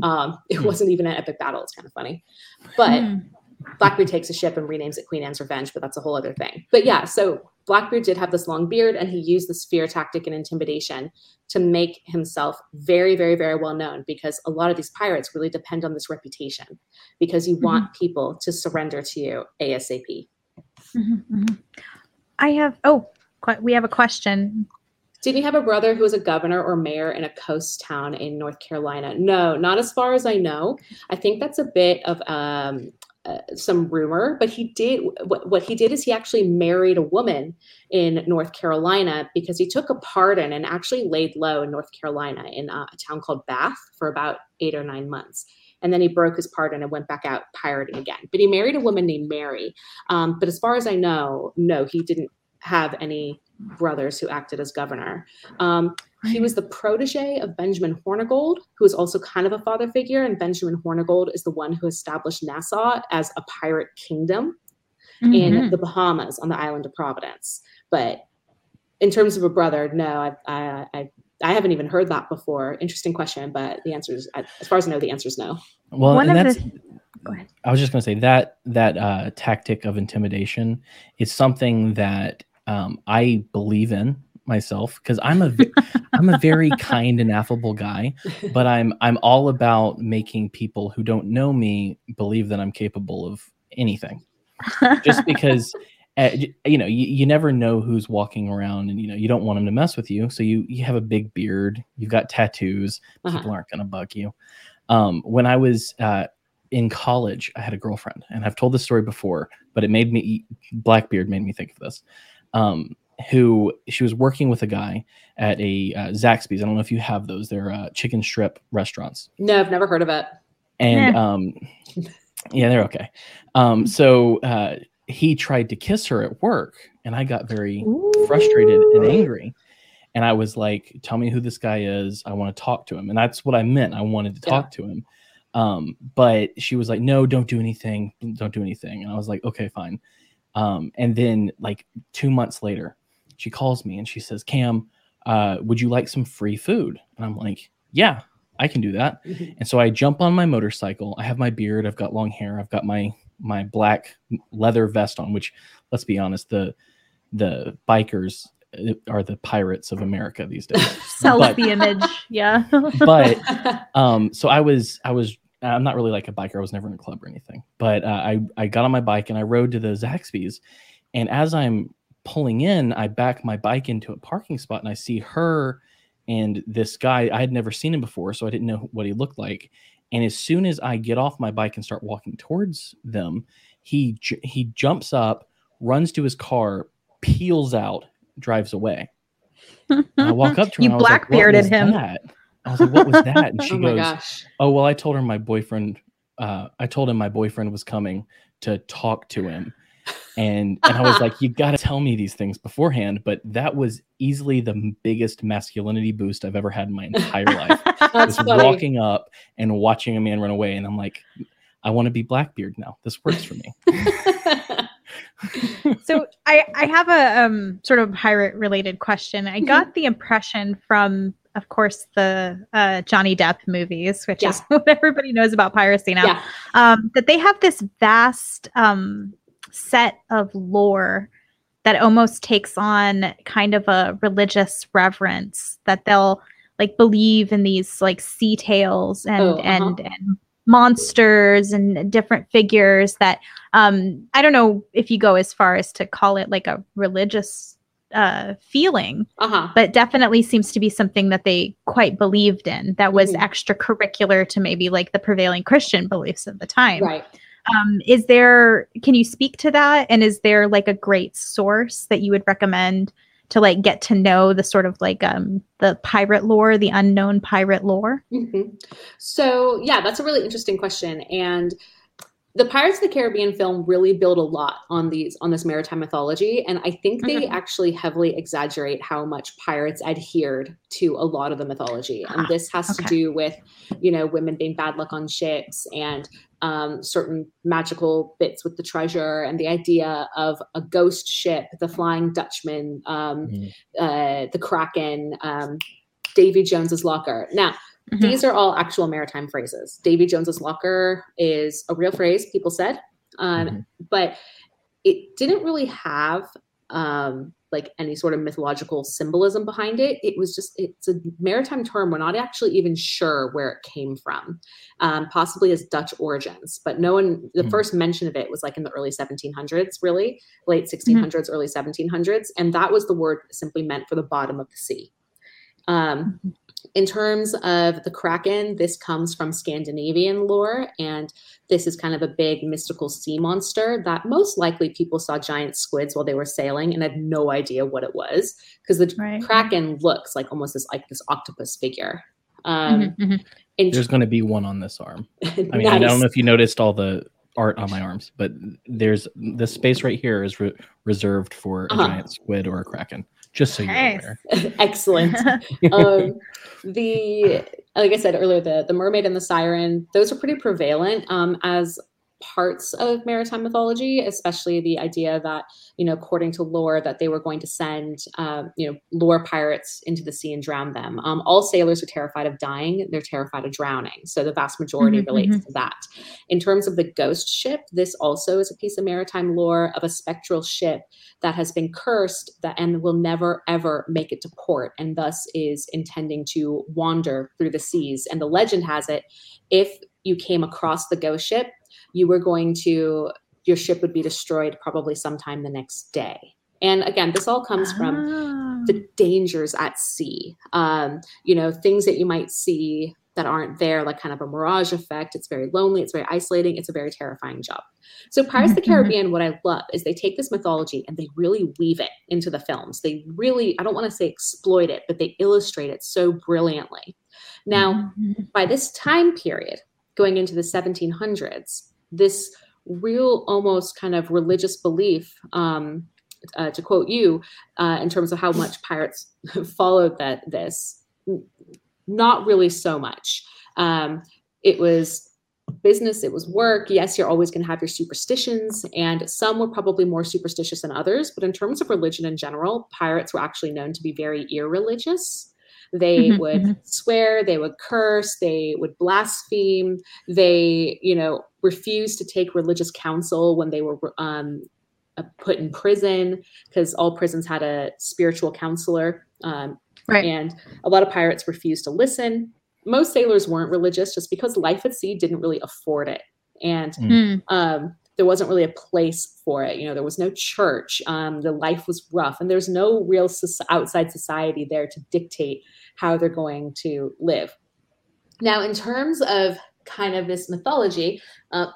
Um, it hmm. wasn't even an epic battle. It's kind of funny. But mm. Blackbeard takes a ship and renames it Queen Anne's Revenge, but that's a whole other thing. But yeah, so Blackbeard did have this long beard and he used this fear tactic and intimidation to make himself very, very, very well known because a lot of these pirates really depend on this reputation because you mm-hmm. want people to surrender to you ASAP. Mm-hmm, mm-hmm. I have, oh, we have a question. Didn't you have a brother who was a governor or mayor in a coast town in North Carolina? No, not as far as I know. I think that's a bit of um, uh, some rumor, but he did what, what he did is he actually married a woman in North Carolina because he took a pardon and actually laid low in North Carolina in uh, a town called Bath for about eight or nine months. And then he broke his pardon and went back out pirating again. But he married a woman named Mary. Um, but as far as I know, no, he didn't have any brothers who acted as governor. Um, he was the protege of Benjamin Hornigold, who is also kind of a father figure. And Benjamin Hornigold is the one who established Nassau as a pirate kingdom mm-hmm. in the Bahamas on the island of Providence. But in terms of a brother, no, I, I, I, I haven't even heard that before. Interesting question, but the answer is, as far as I know, the answer is no. Well, one of that's, the, go ahead. I was just going to say that that uh, tactic of intimidation is something that um, I believe in myself because I'm a I'm a very kind and affable guy, but I'm I'm all about making people who don't know me believe that I'm capable of anything. Just because uh, you know you, you never know who's walking around and you know you don't want them to mess with you so you you have a big beard you've got tattoos uh-huh. people aren't going to bug you um, when i was uh, in college i had a girlfriend and i've told this story before but it made me blackbeard made me think of this um, who she was working with a guy at a uh, Zaxby's. I don't know if you have those. They're uh, chicken strip restaurants. No, I've never heard of it. And um, yeah, they're okay. Um, so uh, he tried to kiss her at work, and I got very Ooh. frustrated and angry. And I was like, "Tell me who this guy is. I want to talk to him." And that's what I meant. I wanted to talk to him. Um, but she was like, "No, don't do anything. Don't do anything." And I was like, "Okay, fine." Um, and then like two months later, she calls me and she says, Cam, uh, would you like some free food? And I'm like, yeah, I can do that. Mm-hmm. And so I jump on my motorcycle. I have my beard. I've got long hair. I've got my my black leather vest on. Which, let's be honest, the the bikers uh, are the pirates of America these days. Sells but, the image, yeah. but um, so I was I was I'm not really like a biker. I was never in a club or anything. But uh, I I got on my bike and I rode to the Zaxby's, and as I'm pulling in, I back my bike into a parking spot and I see her and this guy. I had never seen him before, so I didn't know what he looked like. And as soon as I get off my bike and start walking towards them, he he jumps up, runs to his car, peels out, drives away. And I walk up to her. You and I was like, "What blackbearded was him. that?" I was like, "What was that?" And she oh goes, gosh. "Oh well, I told her my boyfriend. Uh, I told him my boyfriend was coming to talk to him." And, and I was like, you got to tell me these things beforehand. But that was easily the biggest masculinity boost I've ever had in my entire life. That's Just funny. walking up and watching a man run away. And I'm like, I want to be Blackbeard now. This works for me. so I, I have a um, sort of pirate related question. I got the impression from, of course, the uh, Johnny Depp movies, which is what everybody knows about piracy now, yeah. um, that they have this vast um, set of lore that almost takes on kind of a religious reverence that they'll like believe in these like sea tales and Oh, uh-huh. and and monsters and different figures that um i don't know if you go as far as to call it like a religious uh feeling Uh-huh. but definitely seems to be something that they quite believed in that was Mhm. extracurricular to maybe like the prevailing christian beliefs of the time Right. Um, is there can you speak to that? And is there like a great source that you would recommend to like get to know the sort of like um the pirate lore the unknown pirate lore? Hmm So, yeah, that's a really interesting question. And the Pirates of the Caribbean film really build a lot on these on this maritime mythology, and I think they Mhm. actually heavily exaggerate how much pirates adhered to a lot of the mythology. And Ah, this has to do with, you know, women being bad luck on ships and um, certain magical bits with the treasure and the idea of a ghost ship, the Flying Dutchman, um, Mhm. uh, the Kraken, um, Davy Jones's Locker. Now, Mhm. these are all actual maritime phrases. Davy Jones's locker is a real phrase, people said, um, Mhm. but it didn't really have um, like any sort of mythological symbolism behind it. It was just it's a maritime term. We're not actually even sure where it came from, um, possibly as Dutch origins. But no one, the Hmm. first mention of it was like in the early 1700s, really late 1600s, early 1700s, and that was the word simply meant for the bottom of the sea. Um, in terms of the kraken this comes from scandinavian lore and this is kind of a big mystical sea monster that most likely people saw giant squids while they were sailing and had no idea what it was because the Right. kraken looks like almost this like this octopus figure um Mhm, mhm. in- There's going to be one on this arm. I mean, I don't know if you noticed all the art on my arms, but there's this space right here is re- reserved for a Uh-huh. giant squid or a kraken. Just so you're aware. excellent um, the like I said earlier, the the mermaid and the siren, those are pretty prevalent um, as parts of maritime mythology, especially the idea that you know, according to lore, that they were going to send um, you know lore pirates into the sea and drown them. Um, all sailors are terrified of dying; they're terrified of drowning. So the vast majority Mhm, relates to that. In terms of the ghost ship, this also is a piece of maritime lore of a spectral ship that has been cursed that and will never ever make it to port and thus is intending to wander through the seas and the legend has it if you came across the ghost ship you were going to your ship would be destroyed probably sometime the next day and again this all comes from Ah. the dangers at sea. Um, you know, things that you might see that aren't there, like kind of a mirage effect. It's very lonely, it's very isolating, it's a very terrifying job. So, Pirates of the. Caribbean, what I love is they take this mythology and they really weave it into the films. They really, I don't want to say exploit it, but they illustrate it so brilliantly. Now, Mhm. by this time period, going into the 1700s, this real almost kind of religious belief, um, uh, to quote you, uh, in terms of how much pirates followed that this, not really so much. Um, it was business, it was work. Yes, you're always going to have your superstitions, and some were probably more superstitious than others. But in terms of religion in general, pirates were actually known to be very irreligious. They Mhm, would mhm. swear, they would curse, they would blaspheme, they, you know, refused to take religious counsel when they were um, uh, put in prison because all prisons had a spiritual counselor. Um, Right. And a lot of pirates refused to listen. Most sailors weren't religious just because life at sea didn't really afford it. And Mm. um, there wasn't really a place for it. You know, there was no church. Um, the life was rough, and there's no real outside society there to dictate how they're going to live. Now, in terms of kind of this mythology, uh,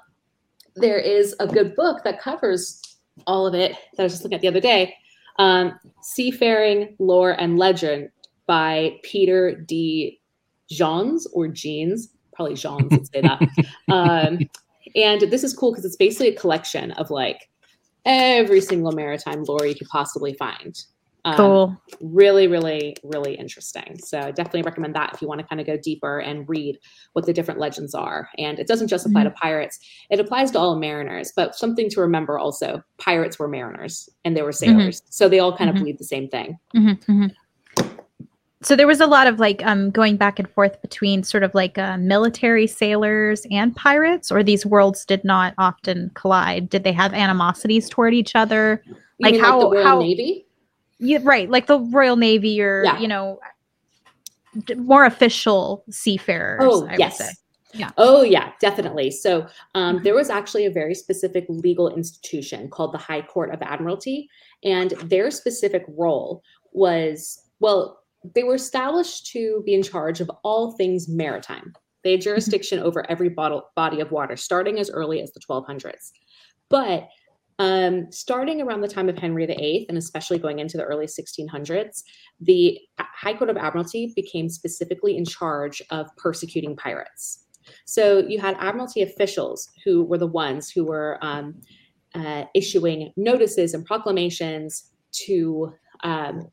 there is a good book that covers all of it that I was just looking at the other day. Um, Seafaring Lore and Legend by Peter D. Jeans or Jeans, probably Jeans would say that. um, and this is cool because it's basically a collection of like every single maritime lore you could possibly find. Um, cool. Really, really, really interesting. So I definitely recommend that if you want to kind of go deeper and read what the different legends are. And it doesn't just apply mm-hmm. to pirates; it applies to all mariners. But something to remember also: pirates were mariners and they were mm-hmm. sailors, mm-hmm. so they all kind of mm-hmm. believe the same thing. So there was a lot of like um, going back and forth between sort of like uh, military sailors and pirates, or these worlds did not often collide. Did they have animosities toward each other? You like how like how Navy? Yeah, right. Like the Royal Navy, or yeah. you know, more official seafarers. Oh I yes. Yeah. Oh, yeah, definitely. So um, mm-hmm. there was actually a very specific legal institution called the High Court of Admiralty, and their specific role was well, they were established to be in charge of all things maritime. They had mm-hmm. jurisdiction over every body of water, starting as early as the 1200s. But um, starting around the time of Henry VIII, and especially going into the early 1600s, the High Court of Admiralty became specifically in charge of persecuting pirates. So you had Admiralty officials who were the ones who were um, uh, issuing notices and proclamations to um,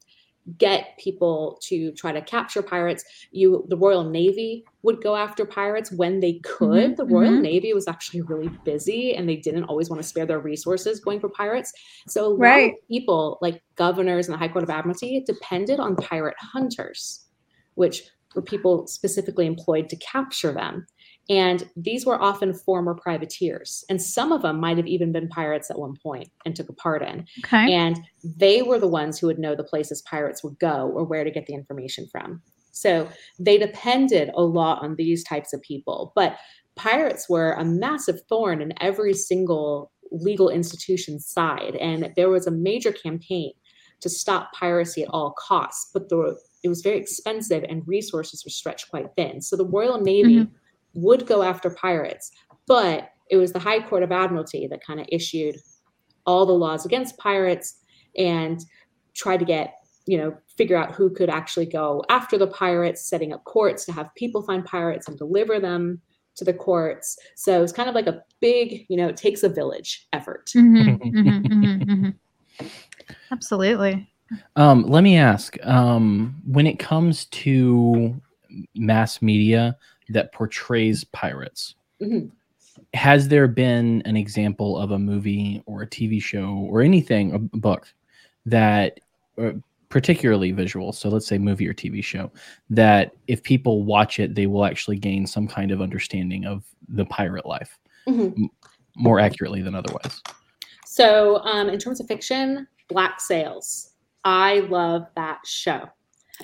get people to try to capture pirates. You, the Royal Navy would go after pirates when they could. Mm-hmm, the Royal mm-hmm. Navy was actually really busy and they didn't always want to spare their resources going for pirates. So a right. lot of people, like governors and the High Court of Admiralty, depended on pirate hunters, which were people specifically employed to capture them. And these were often former privateers, and some of them might have even been pirates at one point and took a part in. Okay. And they were the ones who would know the places pirates would go or where to get the information from. So they depended a lot on these types of people. But pirates were a massive thorn in every single legal institution's side. And there was a major campaign to stop piracy at all costs. But the, it was very expensive and resources were stretched quite thin. So the Royal Navy. Mm-hmm would go after pirates, but it was the High Court of Admiralty that kind of issued all the laws against pirates and tried to get, you know, figure out who could actually go after the pirates, setting up courts to have people find pirates and deliver them to the courts. So it's kind of like a big, you know, it takes a village effort. Mm-hmm, mm-hmm, mm-hmm, mm-hmm. Absolutely. Um, let me ask um, when it comes to mass media, that portrays pirates. Mm-hmm. Has there been an example of a movie or a TV show or anything, a book that, uh, particularly visual, so let's say movie or TV show, that if people watch it, they will actually gain some kind of understanding of the pirate life mm-hmm. m- more accurately than otherwise? So, um, in terms of fiction, Black Sails. I love that show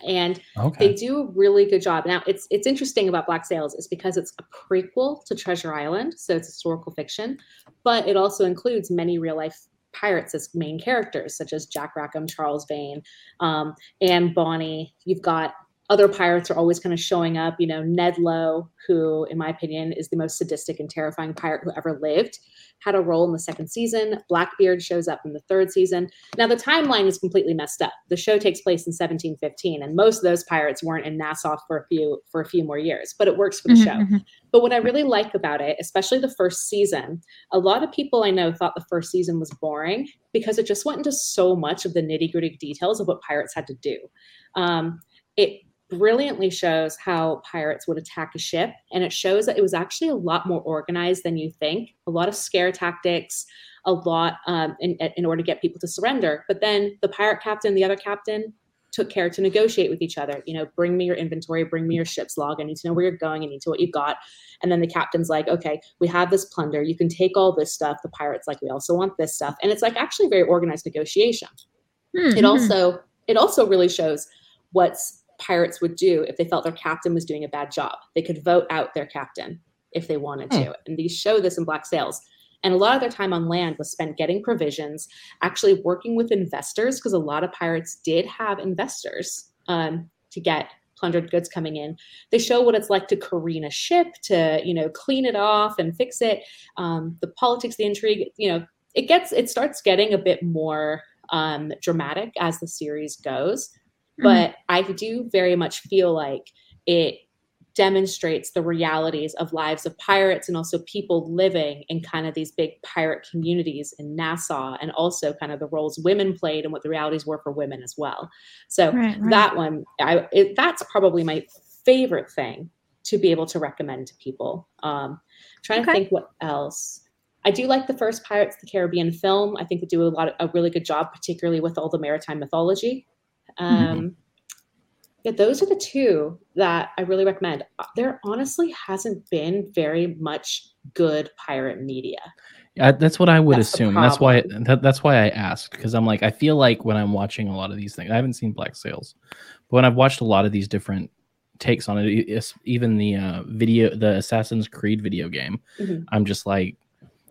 and okay. they do a really good job. Now, it's it's interesting about Black Sails is because it's a prequel to Treasure Island, so it's historical fiction, but it also includes many real life pirates as main characters, such as Jack Rackham, Charles Vane, um, Anne Bonny. You've got other pirates are always kind of showing up. You know, Ned Low, who, in my opinion, is the most sadistic and terrifying pirate who ever lived, had a role in the second season. Blackbeard shows up in the third season. Now, the timeline is completely messed up. The show takes place in 1715, and most of those pirates weren't in Nassau for a few for a few more years, but it works for the mm-hmm, show. Mm-hmm. But what I really like about it, especially the first season, a lot of people I know thought the first season was boring because it just went into so much of the nitty gritty details of what pirates had to do. Um, it brilliantly shows how pirates would attack a ship. And it shows that it was actually a lot more organized than you think. A lot of scare tactics, a lot um, in, in order to get people to surrender. But then the pirate captain, the other captain, took care to negotiate with each other. You know, bring me your inventory, bring me your ship's log. I need to know where you're going. I need to know what you've got. And then the captain's like, okay, we have this plunder. You can take all this stuff. The pirate's like, we also want this stuff. And it's like actually very organized negotiation. Mm-hmm. It also it also really shows what's pirates would do if they felt their captain was doing a bad job. They could vote out their captain if they wanted to. Hmm. And these show this in Black Sails. And a lot of their time on land was spent getting provisions, actually working with investors, because a lot of pirates did have investors um, to get plundered goods coming in. They show what it's like to careen a ship, to you know clean it off and fix it. Um, the politics, the intrigue, you know, it gets it starts getting a bit more um, dramatic as the series goes. Mhm. But I do very much feel like it demonstrates the realities of lives of pirates and also people living in kind of these big pirate communities in Nassau and also kind of the roles women played and what the realities were for women as well. So Right, right. that one I it, that's probably my favorite thing to be able to recommend to people. Um trying to think what else. I do like the first Pirates of the Caribbean film. I think they do a lot of, a really good job, particularly with all the maritime mythology. Um, Yeah, those are the two that I really recommend. There honestly hasn't been very much good pirate media. Yeah, that's what I would That's assume. That's why that, that's why I asked because I'm like I feel like when I'm watching a lot of these things, I haven't seen Black Sails, but when I've watched a lot of these different takes on it, even the uh, video, the Assassin's Creed video game, Mhm. I'm just like,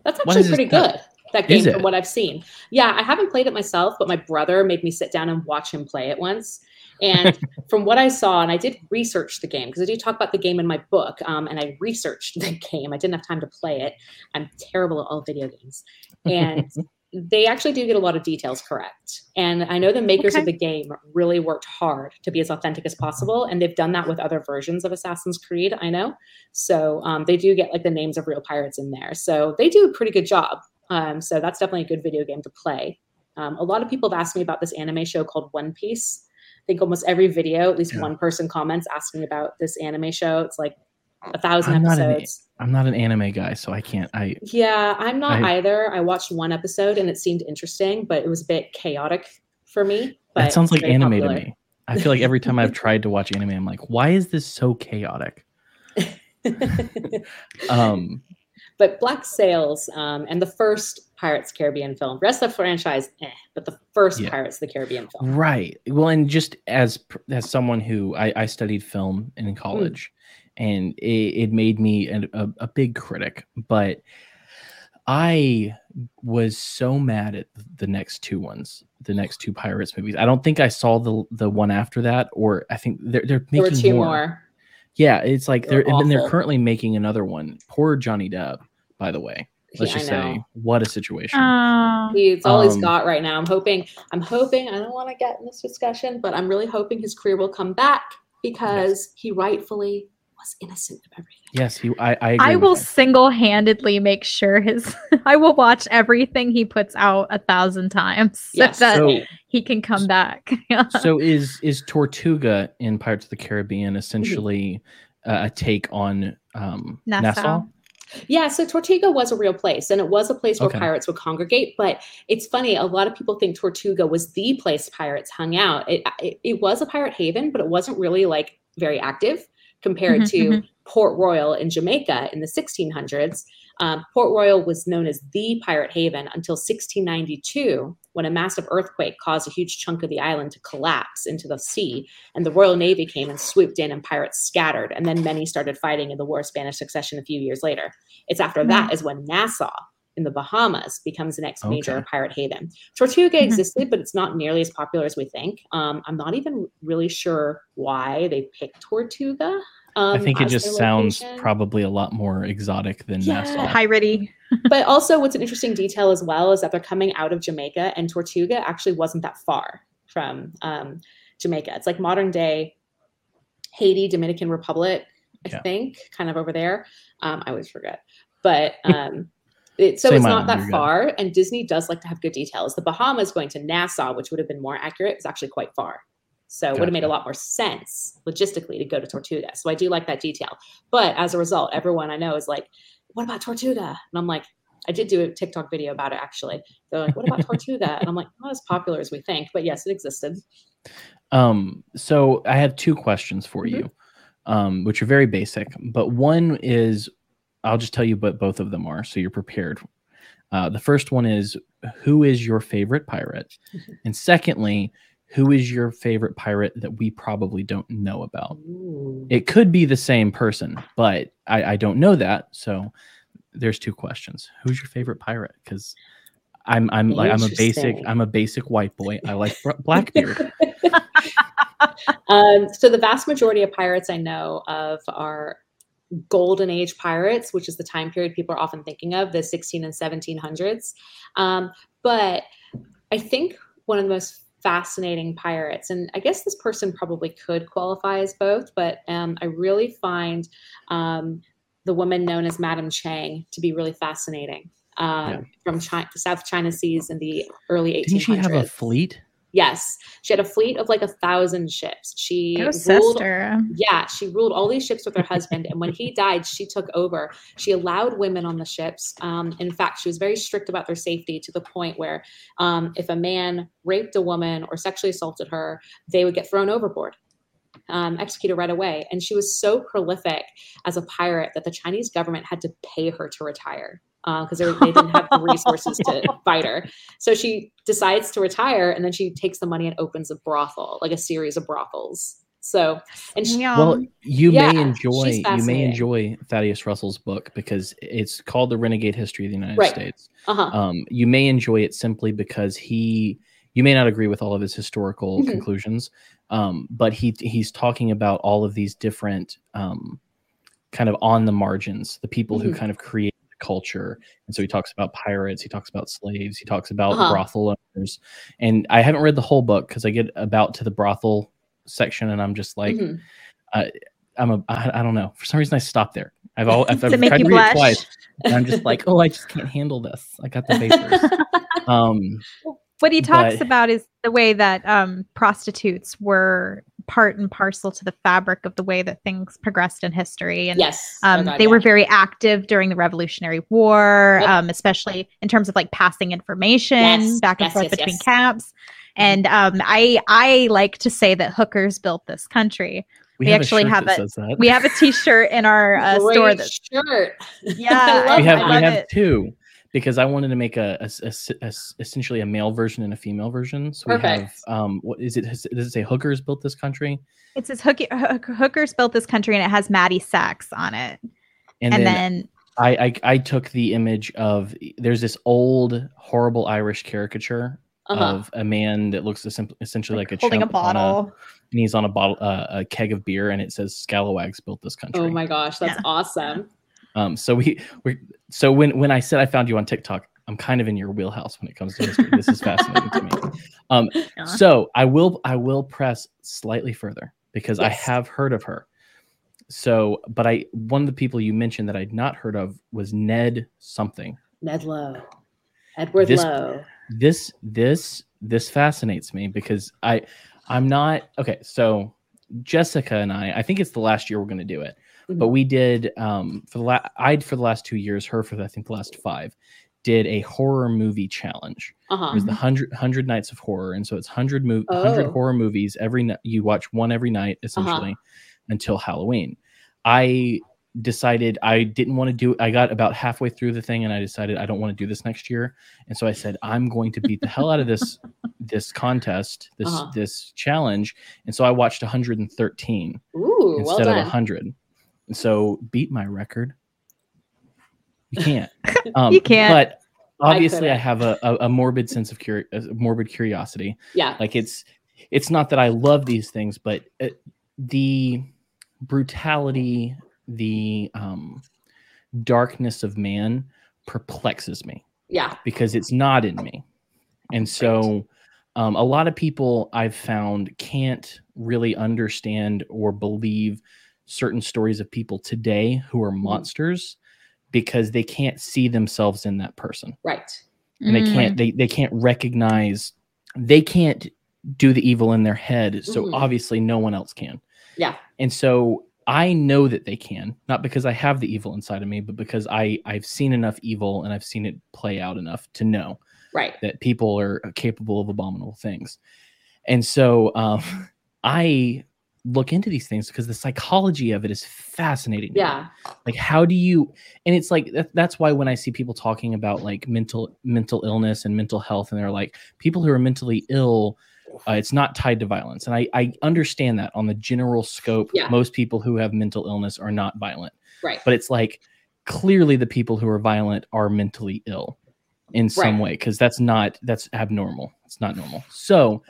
That's actually pretty good. That Is game, from what I've seen. Yeah, I haven't played it myself, but my brother made me sit down and watch him play it once. And from what I saw, and I did research the game because I do talk about the game in my book, um, and I researched the game. I didn't have time to play it. I'm terrible at all video games, and they actually do get a lot of details correct. And I know the makers Okay. of the game really worked hard to be as authentic as possible, and they've done that with other versions of Assassin's Creed. I know, so um, they do get like the names of real pirates in there. So they do a pretty good job. Um, so that's definitely a good video game to play. Um, a lot of people have asked me about this anime show called One Piece. I think almost every video, at least Yeah. one person comments asking about this anime show. It's like a thousand I'm not an- episodes. I'm not an anime guy, so I can't. I Yeah, I'm not I- either. I watched one episode and it seemed interesting, but it was a bit chaotic for me. But that sounds like anime popular. to me. I feel like every time I've tried to watch anime, I'm like, why is this so chaotic? Um, but Black Sails um, and the first Pirates Caribbean film, rest of the franchise, eh, but the first Yeah. Pirates of the Caribbean film. Right. Well, and just as as someone who I, I studied film in college, and it, it made me an, a, a big critic, but I was so mad at the next two ones, the next two Pirates movies. I don't think I saw the the one after that, or I think they're they're There making were two more. more. Yeah, it's like They're they're and they're currently making another one. Poor Johnny Depp, by the way. Let's Yeah, just say, what a situation. Oh, He's all he's got right now. I'm hoping. I'm hoping. I don't want to get in this discussion, but I'm really hoping his career will come back because he rightfully was innocent of everything. yes, he, I I, agree I will single-handedly make sure his. I will watch everything he puts out a thousand times so that So- he can come back. so is is Tortuga in Pirates of the Caribbean essentially uh, a take on um, Nassau. Nassau? Yeah, so Tortuga was a real place, and it was a place where Okay. pirates would congregate. But it's funny; a lot of people think Tortuga was the place pirates hung out. It it, it was a pirate haven, but it wasn't really like very active compared Mhm, to mhm. Port Royal in Jamaica in the 1600s. Um, Port Royal was known as the pirate haven until 1692, when a massive earthquake caused a huge chunk of the island to collapse into the sea, and the Royal Navy came and swooped in, and pirates scattered. And then many started fighting in the War of Spanish Succession a few years later. It's after that is when Nassau in the Bahamas becomes the next major pirate haven. Tortuga Mhm. existed, but it's not nearly as popular as we think. Um, I'm not even really sure why they picked Tortuga. Um, I think it just sounds location. probably a lot more exotic than Yeah. Nassau. Piratey. but also, what's an interesting detail as well is that they're coming out of Jamaica, and Tortuga actually wasn't that far from um, Jamaica. It's like modern day Haiti, Dominican Republic, I Yeah. think, kind of over there. Um, I always forget, but um, it, so Same it's not that you're good. far. And Disney does like to have good details. The Bahamas going to Nassau, which would have been more accurate, is actually quite far. So it would have made a lot more sense logistically to go to Tortuga. So I do like that detail. But as a result, everyone I know is like, what about Tortuga? And I'm like, I did do a TikTok video about it actually. They're like, what about Tortuga? And I'm like, not as popular as we think, but yes, it existed. Um, so I have two questions for Mhm. you, um, which are very basic. But one is, I'll just tell you what both of them are, so you're prepared. Uh, the first one is, who is your favorite pirate? And secondly, who is your favorite pirate that we probably don't know about? Ooh. It could be the same person, but I, I don't know that. So there's two questions. Who's your favorite pirate? Because I'm I'm like I'm a basic I'm a basic white boy. I like Blackbeard. um, so the vast majority of pirates I know of are golden age pirates, which is the time period people are often thinking of, the 16 and 1700s. Um, but I think one of the most fascinating pirates. And I guess this person probably could qualify as both, but um, I really find um, the woman known as Madame Chang to be really fascinating. Um, yeah. From China, South China Seas in the early 1800s. Didn't she have a fleet? Yes, she had a fleet of like a thousand ships. She ruled, sister. yeah, she ruled all these ships with her husband, and when he died, she took over. She allowed women on the ships. Um, in fact, she was very strict about their safety to the point where um, if a man raped a woman or sexually assaulted her, they would get thrown overboard. Um, executed right away. And she was so prolific as a pirate that the Chinese government had to pay her to retire because uh, they didn't have the resources to fight her. So she decides to retire, and then she takes the money and opens a brothel, like a series of brothels. So, and she, well, you yeah, may enjoy you may enjoy Thaddeus Russell's book because it's called The Renegade History of the United right. States. Uh-huh. Um, you may enjoy it simply because he you may not agree with all of his historical mm-hmm. conclusions, um, but he he's talking about all of these different um, kind of on the margins, the people mm-hmm. who kind of create culture. And so he talks about pirates, he talks about slaves, he talks about uh-huh. brothel owners. And I haven't read the whole book because I get about to the brothel section and I'm just like, mm-hmm. uh, I'm a, I, I don't know. For some reason, I stopped there. I've all I've, I've tried to read blush? it twice, and I'm just like, oh, I just can't handle this. I got the vapors. um, what he talks but, about is the way that um, prostitutes were part and parcel to the fabric of the way that things progressed in history. And yes, um, oh God, they yeah. were very active during the Revolutionary War, yep. um, especially in terms of like passing information yes. back and yes, forth yes, between camps. Mm-hmm. And um, I I like to say that hookers built this country. We, we have actually have a we have a T-shirt in our uh, store. That, shirt. Yeah, we have we have it. two because I wanted to make a, a, a, a, essentially a male version and a female version. So Perfect. we have um, what is it? Does it say hookers built this country? It says Hook- hookers built this country, and it has Mattie Silks on it. And, and then, then I, I, I took the image of there's this old horrible Irish caricature uh-huh. of a man that looks essentially like, like a holding a bottle. and he's on a bottle, uh, a keg of beer, and it says "Scalawags built this country." Oh my gosh, that's yeah. awesome! Um, so we we so when when I said I found you on TikTok, I'm kind of in your wheelhouse when it comes to history. this is fascinating to me. Um, so I will I will press slightly further because yes. I have heard of her. So, but I one of the people you mentioned that I'd not heard of was Ned something. Ned Lowe, Edward this, Lowe. This this this fascinates me because I I'm not okay. So Jessica and I, I think it's the last year we're going to do it. Mm-hmm. But we did um, for the last I'd for the last two years, her for the, I think the last five, did a horror movie challenge. Uh-huh. It was the 100, 100 nights of horror, and so it's hundred mo- oh. hundred horror movies every night. You watch one every night essentially uh-huh. until Halloween. I decided I didn't want to do I got about halfway through the thing and I decided I don't want to do this next year. And so I said I'm going to beat the hell out of this this contest, this uh-huh. this challenge. And so I watched 113 Ooh, instead well of 100. So beat my record. You can't. Um, you can't. But obviously, I, I have a, a, a, morbid sense of curi- morbid curiosity. Yeah. Like it's it's not that I love these things, but it, the brutality, the um, darkness of man perplexes me. Yeah. Because it's not in me. And so um, a lot of people I've found can't really understand or believe certain stories of people today who are mm-hmm. monsters because they can't see themselves in that person. Right. And they can't mm. they they can't recognize they can't do the evil in their head. So mm-hmm. obviously no one else can. Yeah. And so I know that they can, not because I have the evil inside of me, but because I I've seen enough evil and I've seen it play out enough to know right that people are capable of abominable things. And so um I look into these things because the psychology of it is fascinating. Yeah. Like how do you and it's like that, that's why when I see people talking about like mental mental illness and mental health and they're like people who are mentally ill uh, it's not tied to violence. And I I understand that on the general scope yeah. most people who have mental illness are not violent. Right. But it's like clearly the people who are violent are mentally ill in some right. way because that's not that's abnormal. It's not normal. So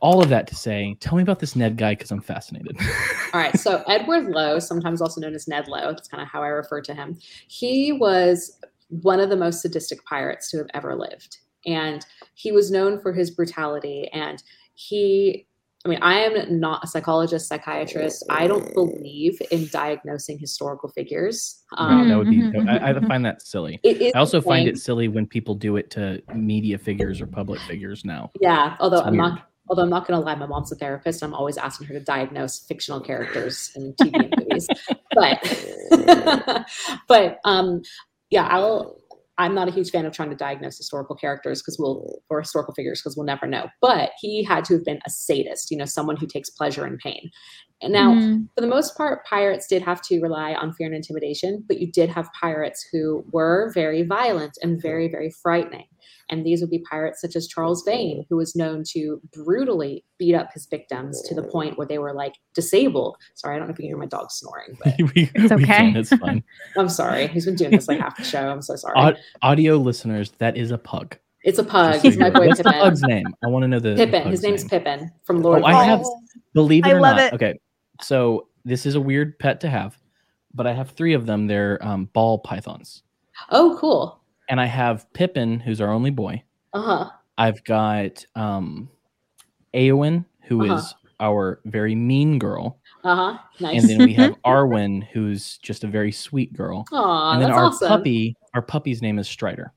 all of that to say, tell me about this Ned guy because I'm fascinated. all right. So, Edward Lowe, sometimes also known as Ned Lowe, that's kind of how I refer to him. He was one of the most sadistic pirates to have ever lived. and he was known for his brutality. And he, I mean, I am not a psychologist, psychiatrist. I don't believe in diagnosing historical figures. Um, that would be. Mhm, I, I mhm, find that silly. it is I also find it silly when people do it to media figures or public figures now. Yeah, although I'm not. Although I'm not going to lie, my mom's a therapist. I'm always asking her to diagnose fictional characters in TV and movies. But, but um, yeah, I'll. I'm not a huge fan of trying to diagnose historical characters because we'll or historical figures because we'll never know. But he had to have been a sadist, you know, someone who takes pleasure in pain. And now, mhm. for the most part, pirates did have to rely on fear and intimidation, but you did have pirates who were very violent and very, very frightening. And these would be pirates such as Charles Vane, who was known to brutally beat up his victims to the point where they were like disabled. Sorry, I don't know if you can hear my dog snoring, but We- It's okay. can, It's fine. I'm sorry. He's been doing this like half the show. I'm so sorry. Aud- audio listeners, that is a pug. it's a pug. Just so He's my boy What's the Pippin. pug's name? I want to know the, the Pippin. pug's His name's name. Pippin from Lord Oh, of the I have- Believe it I or love not. it. Okay, so this is a weird pet to have, but I have three of them. They're um, ball pythons, Oh, cool. And I have Pippin, who's our only boy. Uh huh. I've got um, Eowyn, who is Uh-huh. our very mean girl, Uh huh. Nice. and then we have Arwen, who's just a very sweet girl. Aw, and then that's our awesome. puppy, our puppy's name is Strider.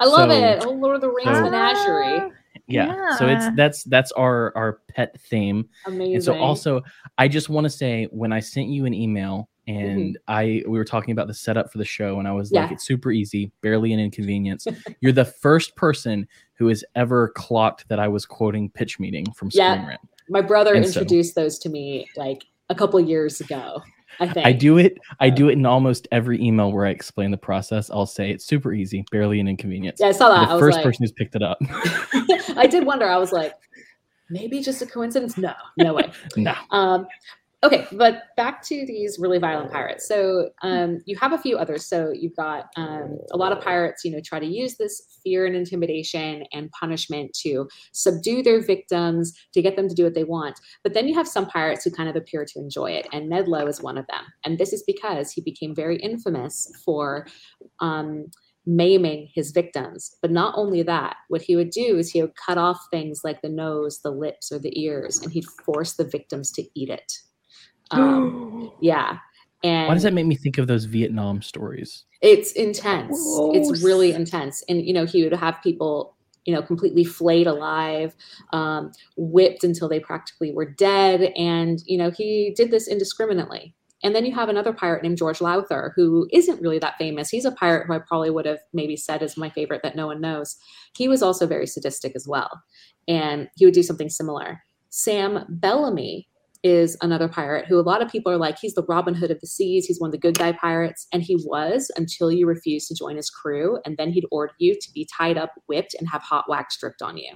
I love so- it. Oh, Lord of the Rings so- menagerie. Yeah. So it's that's that's our our pet theme. Amazing. And so also I just want to say when I sent you an email and I we were talking about the setup for the show and I was like Mm-hmm. It's super easy, barely an inconvenience. You're the first person who has ever clocked that I was quoting pitch meeting from Yeah. Screen Rant. my brother And so- introduced those to me like a couple years ago. I think I do it I do it in almost every email where I explain the process. I'll say it's super easy, barely an inconvenience. Yeah, I saw that. the I was first like, person who's picked it up. I did wonder. I was like, maybe just a coincidence. No, no way. no. Um, okay, but back to these really violent pirates. So um, you have a few others. So you've got um, a lot of pirates, you know, try to use this fear and intimidation and punishment to subdue their victims, to get them to do what they want. But then you have some pirates who kind of appear to enjoy it. And Ned Low is one of them. And this is because he became very infamous for. Um, maiming his victims. But not only that, what he would do is he would cut off things like the nose, the lips, or the ears, and he'd force the victims to eat it. Um, yeah. And Why does that make me think of those Vietnam stories? it's intense. It's really intense. And, you know, he would have people, you know, completely flayed alive, um, whipped until they practically were dead. And, you know, he did this indiscriminately. And then you have another pirate named George Lowther, who isn't really that famous. He's a pirate who I probably would have maybe said is my favorite that no one knows. He was also very sadistic as well. And he would do something similar. Sam Bellamy is another pirate who a lot of people are like, he's the Robin Hood of the seas. He's one of the good guy pirates. And he was until you refused to join his crew. And then he'd order you to be tied up, whipped, and have hot wax stripped on you.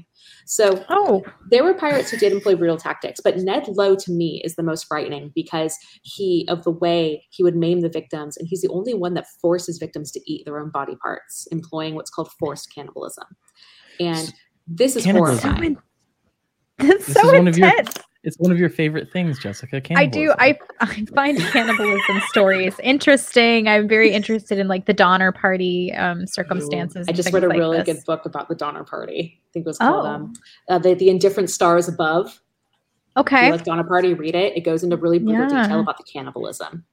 So Oh, there were pirates who did employ brutal tactics, but Ned Low to me is the most frightening because he of the way he would maim the victims, and he's the only one that forces victims to eat their own body parts, employing what's called forced cannibalism. And this is Cannibalism. horrifying. in- that's This so is one of your- intense. It's one of your favorite things, Jessica. I do. I I find cannibalism stories interesting. I'm very interested in like the Donner Party um, circumstances. I just read a like really this. good book about the Donner Party. I think it was called Oh. um, uh, the, the Indifferent Stars Above. If Okay. you like Donner Party, read it. It goes into really brutal Yeah. detail about the cannibalism.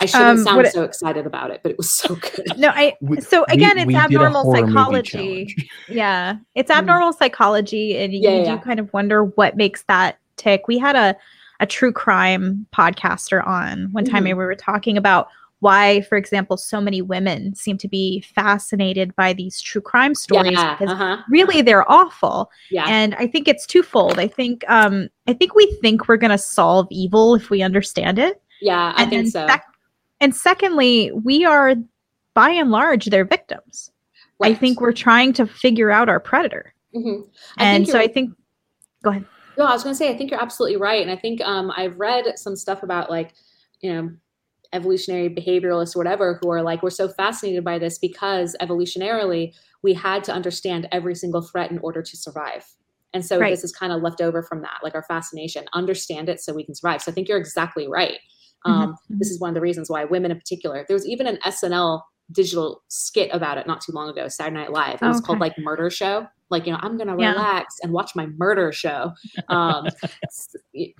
I shouldn't Um, sound what it- so excited about it, but it was so good. No, I We- so we- again, it's we abnormal psychology. Yeah, it's Mm. abnormal psychology, and Yeah, you yeah, do yeah. kind of wonder what makes that tick. We had a a true crime podcaster on one time, Mhm. and we were talking about why, for example, so many women seem to be fascinated by these true crime stories yeah, because uh-huh. really they're awful. yeah. And I think it's twofold. I think um I think we think we're gonna solve evil if we understand it. Yeah, I and think so. sec- and secondly, we are by and large their victims. I think we're trying to figure out our predator. Mhm. And so I think go ahead. No, I was going to say, I think you're absolutely right. And I think um, I've read some stuff about like, you know, evolutionary behavioralists or whatever who are like, we're so fascinated by this because evolutionarily we had to understand every single threat in order to survive. And so Right. this is kind of left over from that, like our fascination, understand it so we can survive. So I think you're exactly right. Um, Mhm. This is one of the reasons why women in particular, there was even an SNL digital skit about it not too long ago, Saturday Night Live. It was Okay. called like Murder Show. Like, you know, I'm gonna Yeah. relax and watch my murder show. Um,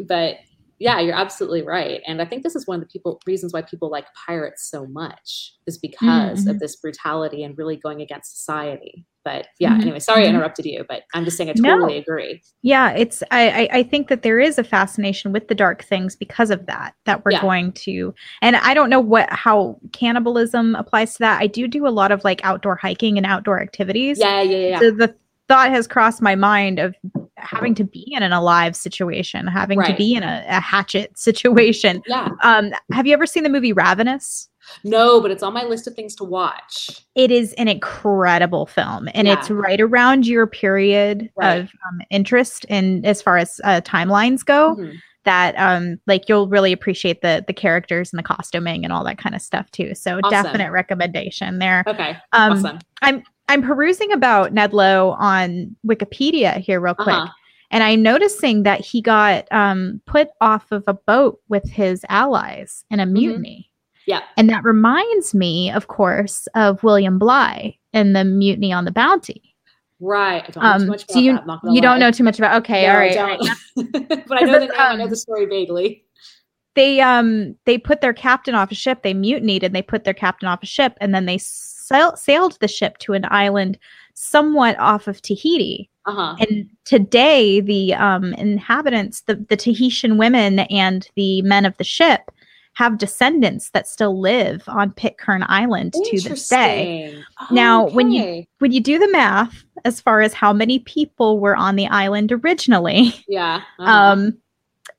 but yeah, you're absolutely right. And I think this is one of the people reasons why people like pirates so much is because Mhm. of this brutality and really going against society. But yeah, Mhm. anyway, sorry I Mhm. interrupted you, but I'm just saying I No. totally agree. Yeah, it's I, I I think that there is a fascination with the dark things because of that that we're Yeah. going to and I don't know what how cannibalism applies to that. I do do a lot of like outdoor hiking and outdoor activities. Yeah, yeah, yeah. So the thought has crossed my mind of having to be in an alive situation, having to be in a, a hatchet situation. yeah. Um, have you ever seen the movie Ravenous? No, but it's on my list of things to watch. It is an incredible film, and Yeah. it's right around your period Right. of um, interest in as far as uh, timelines go. Mhm. That um, like you'll really appreciate the the characters and the costuming and all that kind of stuff too. So Awesome. definite recommendation there. Okay. Um, awesome. I'm I'm perusing about Ned Low on Wikipedia here real quick, Uh-huh. and I'm noticing that he got um, put off of a boat with his allies in a mutiny. Yeah. And that reminds me, of course, of William Bligh and the mutiny on the Bounty. Right. I don't know too Um, much about so you that. You don't know too much about? Okay, No, all I don't. but I know the name. it's, I know um, the story vaguely. They um they put their captain off a ship. They mutinied and they put their captain off a ship, and then they sail- sailed the ship to an island somewhat off of Tahiti. Uh huh. And today, the um, inhabitants, the, the Tahitian women and the men of the ship, have descendants that still live on Pitcairn Island to this day. Interesting. Now, when you- When you do the math, as far as how many people were on the island originally, yeah. uh-huh. um,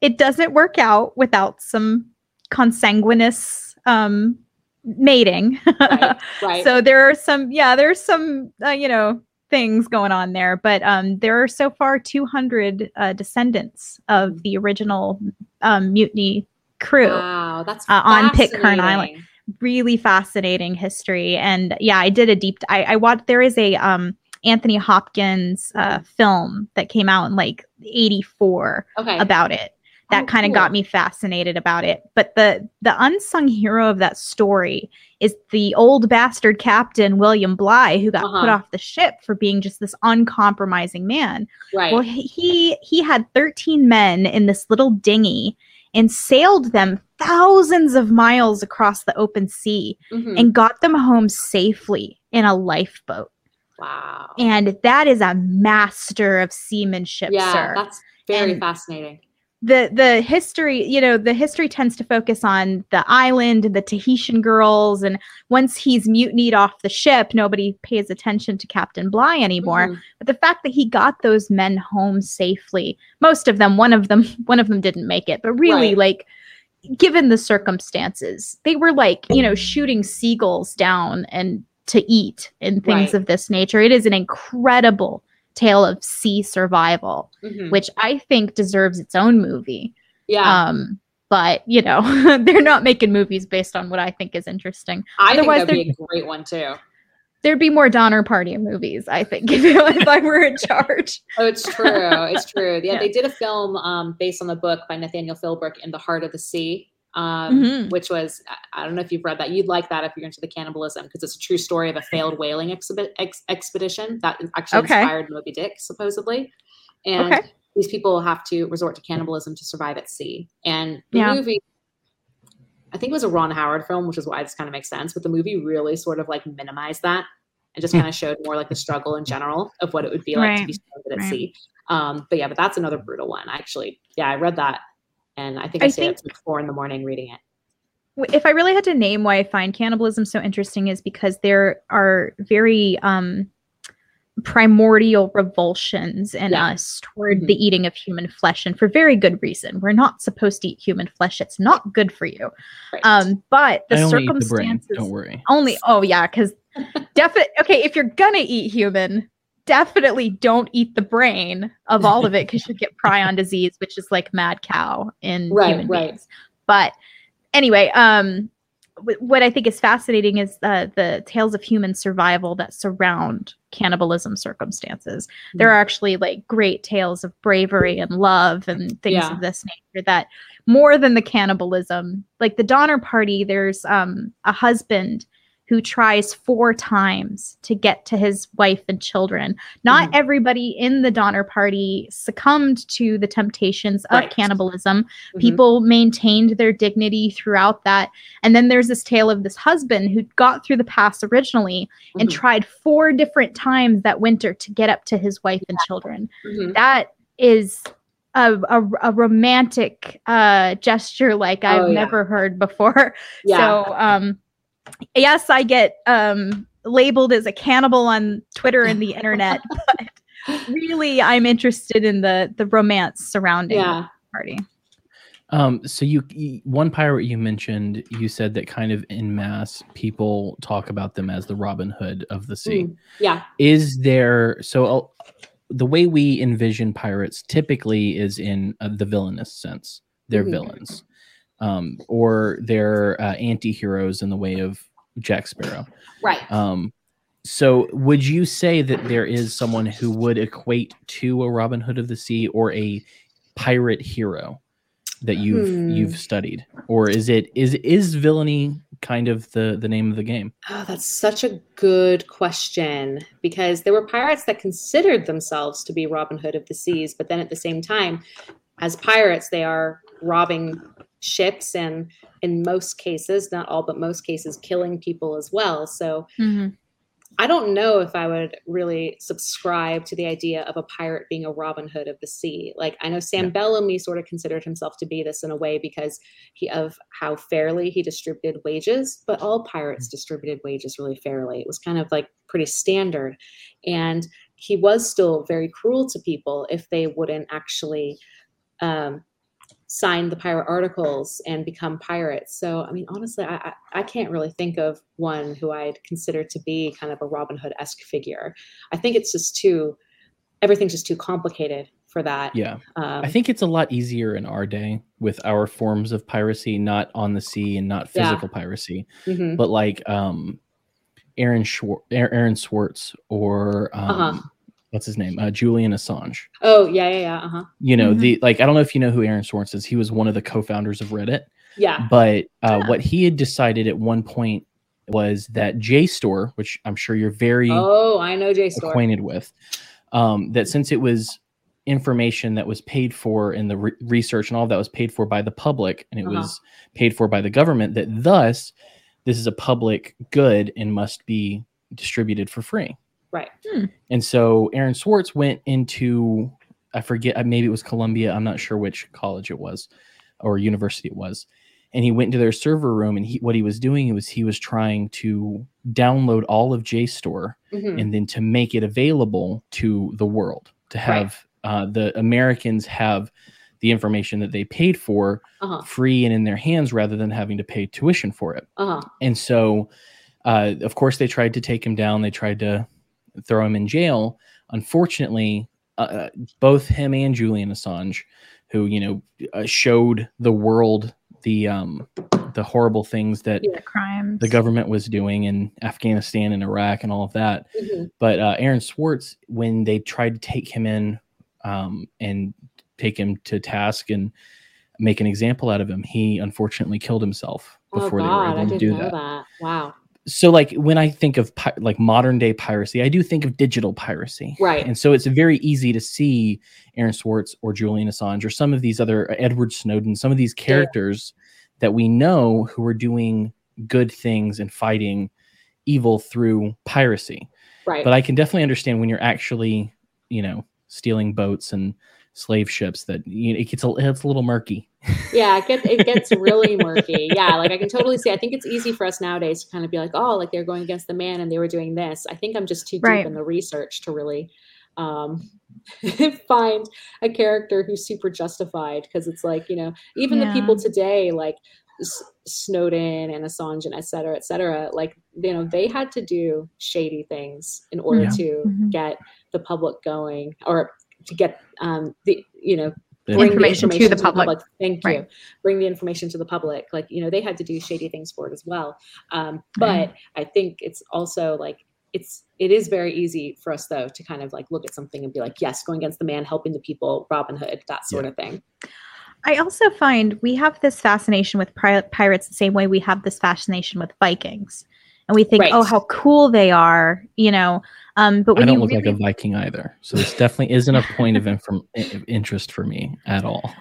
it doesn't work out without some consanguineous um, mating. right. Right. so there are some yeah there's some uh, you know things going on there but um there are so far 200 uh, descendants of the original um, mutiny crew Wow, that's uh, on Pitcairn Island. really fascinating history and yeah i did a deep i, I watched there is a um anthony hopkins uh, film that came out in like 84 Okay. about it that Oh, kind of cool. got me fascinated about it but the the unsung hero of that story is the old bastard captain william bligh who got put Uh-huh. off the ship for being just this uncompromising man right. well he he- he had 13 men in this little dinghy and sailed them thousands of miles across the open sea Mhm. and got them home safely in a lifeboat wow. and that is a master of seamanship yeah, sir that's very And- fascinating. The the history you know the history tends to focus on the island and the tahitian girls and once he's mutinied off the ship nobody pays attention to captain bligh anymore Mhm. but the fact that he got those men home safely most of them one of them one of them didn't make it but really Right. like given the circumstances they were like you know shooting seagulls down and to eat and things Right. of this nature it is an incredible tale of sea survival Mhm. which I think deserves its own movie. Yeah, Um, but you know, they're not making movies based on what I think is interesting. I think otherwise that'd be a great one too. There'd be more Donner Party movies, I think, if, if I were in charge. Oh, it's true. It's true. Yeah, Yeah. they did a film um, based on the book by Nathaniel Philbrick, "In the Heart of the Sea," um, Mhm. which was I- don't know if you've read that. You'd like that if you're into the cannibalism because it's a true story of a failed whaling ex- expedition that actually Okay. inspired Moby Dick, supposedly. And Okay. these people have to resort to cannibalism to survive at sea. And the Yeah. movie, I think it was a Ron Howard film, which is why this kind of makes sense. But the movie really sort of like minimized that and just kind of showed more like the struggle in general of what it would be like to be stranded at Right. sea. Um, but yeah, but that's another brutal one. Actually, yeah, I read that, and I think I, I stayed up think- to four in the morning reading it. If I really had to name why I find cannibalism so interesting, is because there are very um, primordial revulsions in Yeah. us toward Mhm. the eating of human flesh, and for very good reason. We're not supposed to eat human flesh; it's not good for you. Right. Um, but the I only eat the brain. circumstances. Don't worry. Only oh yeah, because definitely okay, if you're gonna eat human, definitely don't eat the brain of all of it because you get prion disease, which is like mad cow in Right, human right. beings. But anyway, um wh- what I think is fascinating is the the tales of human survival that surround cannibalism circumstances. There Hmm. are actually like great tales of bravery and love and things Yeah. of this nature that more than the cannibalism, like the Donner Party, there's um a husband who tries four times to get to his wife and children. Not Mhm. everybody in the Donner Party succumbed to the temptations of Right. cannibalism. Mhm. People maintained their dignity throughout that. And then there's this tale of this husband who got through the pass originally and Mhm. tried four different times that winter to get up to his wife and children. Mhm. That is a, a, a romantic uh, gesture like I've Oh, yeah. never heard before. Yeah. So, um, yes, I get um, labeled as a cannibal on Twitter and the internet, but really, I'm interested in the the romance surrounding yeah. the party. Um, so you, you one pirate you mentioned, you said that kind of in mass people talk about them as the Robin Hood of the sea. Mm. Yeah. Is there so uh, the way we envision pirates typically is in uh, the villainous sense. They're Mhm. villains, um, or they're uh, anti-heroes in the way of Jack Sparrow. Right. Um, so would you say that there is someone who would equate to a Robin Hood of the Sea or a pirate hero that you've Hmm. you've studied, or is it is is villainy kind of the the name of the game? Oh, that's such a good question because there were pirates that considered themselves to be Robin Hood of the seas, but then at the same time, as pirates, they are robbing ships and in most cases, not all, but most cases, killing people as well. So I don't know if I would really subscribe to the idea of a pirate being a Robin Hood of the sea. Like I know Sam Yeah. Bellamy sort of considered himself to be this in a way because he of how fairly he distributed wages, but all pirates distributed wages really fairly. It was kind of like pretty standard. And he was still very cruel to people if they wouldn't actually um, sign the pirate articles and become pirates. So, I mean, honestly, I, I, I can't really think of one who I'd consider to be kind of a Robin Hood esque figure. I think it's just too, everything's just too complicated for that. Yeah, Um, I think it's a lot easier in our day with our forms of piracy, not on the sea and not Yeah. physical piracy, mhm. but like um, Aaron Schwar- Aaron Swartz or um, Uh-huh. What's his name, uh, Julian Assange. Oh, yeah, yeah, yeah. Uh huh. You know Mhm. the like I don't know if you know who Aaron Swartz is. He was one of the co-founders of Reddit. Yeah. But uh, Yeah. what he had decided at one point was that JSTOR, which I'm sure you're very Oh, I know JSTOR acquainted with, um, that since it was information that was paid for and the re- research and all of that was paid for by the public and it Uh-huh. was paid for by the government, that thus this is a public good and must be distributed for free. Right. And so Aaron Swartz went into, I forget, uh, maybe it was Columbia. I'm not sure which college it was or university it was. And he went into their server room and he, what he was doing was he was trying to download all of JSTOR Mhm. and then to make it available to the world to have uh, the Americans have the information that they paid for Uh-huh. free and in their hands rather than having to pay tuition for it. Uh-huh. And so, uh, of course, they tried to take him down. They tried to throw him in jail. Unfortunately, uh, both him and Julian Assange, who you know uh, showed the world the um, the horrible things that The crimes. the government was doing in Afghanistan and Iraq and all of that. Mhm. But uh, Aaron Swartz, when they tried to take him in um, and take him to task and make an example out of him, he unfortunately killed himself Oh, before they were God, I able to do that. that. Wow. So, like when I think of pi- like modern day piracy, I do think of digital piracy, Right. and so it's very easy to see Aaron Swartz or Julian Assange or some of these other uh, Edward Snowden, some of these characters that we know who are doing good things and fighting evil through piracy. Right. But I can definitely understand when you're actually, you know, stealing boats and slave ships that you know, it gets a, it's a little murky. yeah, it gets it gets really murky. Yeah, like I can totally see. I think it's easy for us nowadays to kind of be like, oh, like they're going against the man and they were doing this. I think I'm just too deep Right. in the research to really um find a character who's super justified because it's like you know even the people today like S- Snowden and Assange and et cetera, et cetera, like you know they had to do shady things in order Yeah. to Mhm. get the public going or to get um the you know The- bring Information to the public. Thank Right. you. Bring the information to the public. Like, you know, they had to do shady things for it as well. Um, but I think it's also like it's it is very easy for us though to kind of like look at something and be like, yes, going against the man, helping the people, Robin Hood, that sort of thing. I also find we have this fascination with pri- pirates the same way we have this fascination with Vikings. and we think, Right. oh, how cool they are, you know. Um, but I don't you look really, like a Viking either, so this definitely isn't a point of inform- interest for me at all.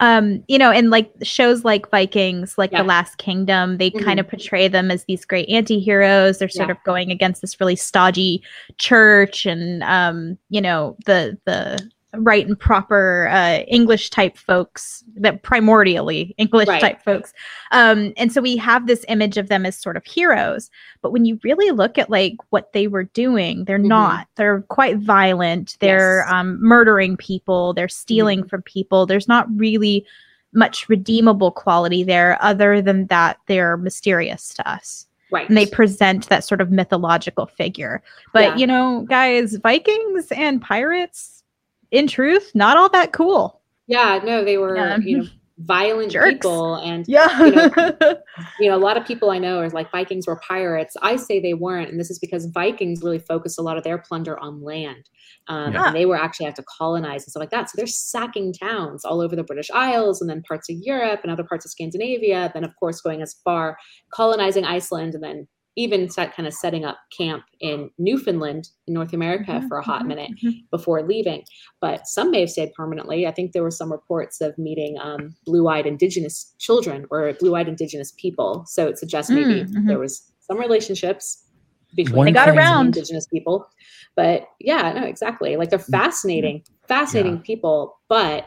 um, you know, and like shows like Vikings, like Yeah. The Last Kingdom, they Mhm. kind of portray them as these great anti-heroes. They're sort Yeah. of going against this really stodgy church and um, you know, the the right and proper uh, English type folks that primordially English Right. type folks. Um, and so we have this image of them as sort of heroes. But when you really look at like what they were doing, they're Mhm. not. They're quite violent. They're Yes. um, murdering people. They're stealing from people. There's not really much redeemable quality there other than that they're mysterious to us Right. and they present that sort of mythological figure. But Yeah. you know, guys, Vikings and pirates, in truth, not all that cool. yeah, no, they were, Yeah. you know, violent Jerks. people and Yeah. You you know, a lot of people I know are like Vikings were pirates. I say they weren't, and this is because Vikings really focused a lot of their plunder on land, um, Yeah. and they were actually have to colonize and stuff like that. So they're sacking towns all over the British Isles, and then parts of Europe and other parts of Scandinavia. Then, of course, going as far colonizing Iceland, and then even set, kind of setting up camp in Newfoundland in North America Mhm, for a hot mhm, minute mhm. before leaving. But some may have stayed permanently. I think there were some reports of meeting um, blue-eyed Indigenous children or blue-eyed Indigenous people. So it suggests maybe Mm, mhm. there was some relationships between One They got around. Indigenous people. But yeah, no, exactly. Like they're fascinating, fascinating Yeah. people. But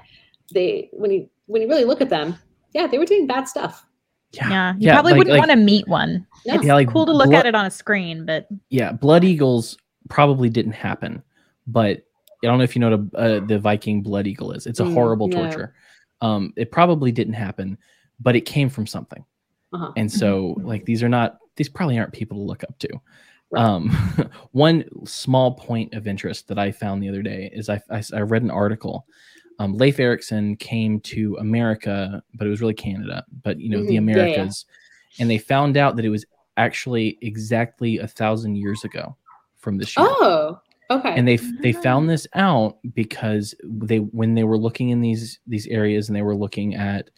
they, when you when you really look at them, yeah, they were doing bad stuff. Yeah, Yeah, you Yeah, probably like- wouldn't like- want to meet one. No. It's Yeah, like cool to look blo- at it on a screen, but yeah. Blood eagles probably didn't happen, but I don't know if you know what a, uh, the Viking blood eagle is. It's a Mm, horrible no. torture. Um, it probably didn't happen, but it came from something. Uh-huh. And so, like, these are not, these probably aren't people to look up to. Right. Um, one small point of interest that I found the other day is I, I, I read an article. Um, Leif Erikson came to America, but it was really Canada, but you know, the Mhm. Yeah, yeah. Americas. And they found out that it was actually exactly a thousand years ago from this year Oh, okay. and they f- they found this out because they when they were looking in these these areas and they were looking at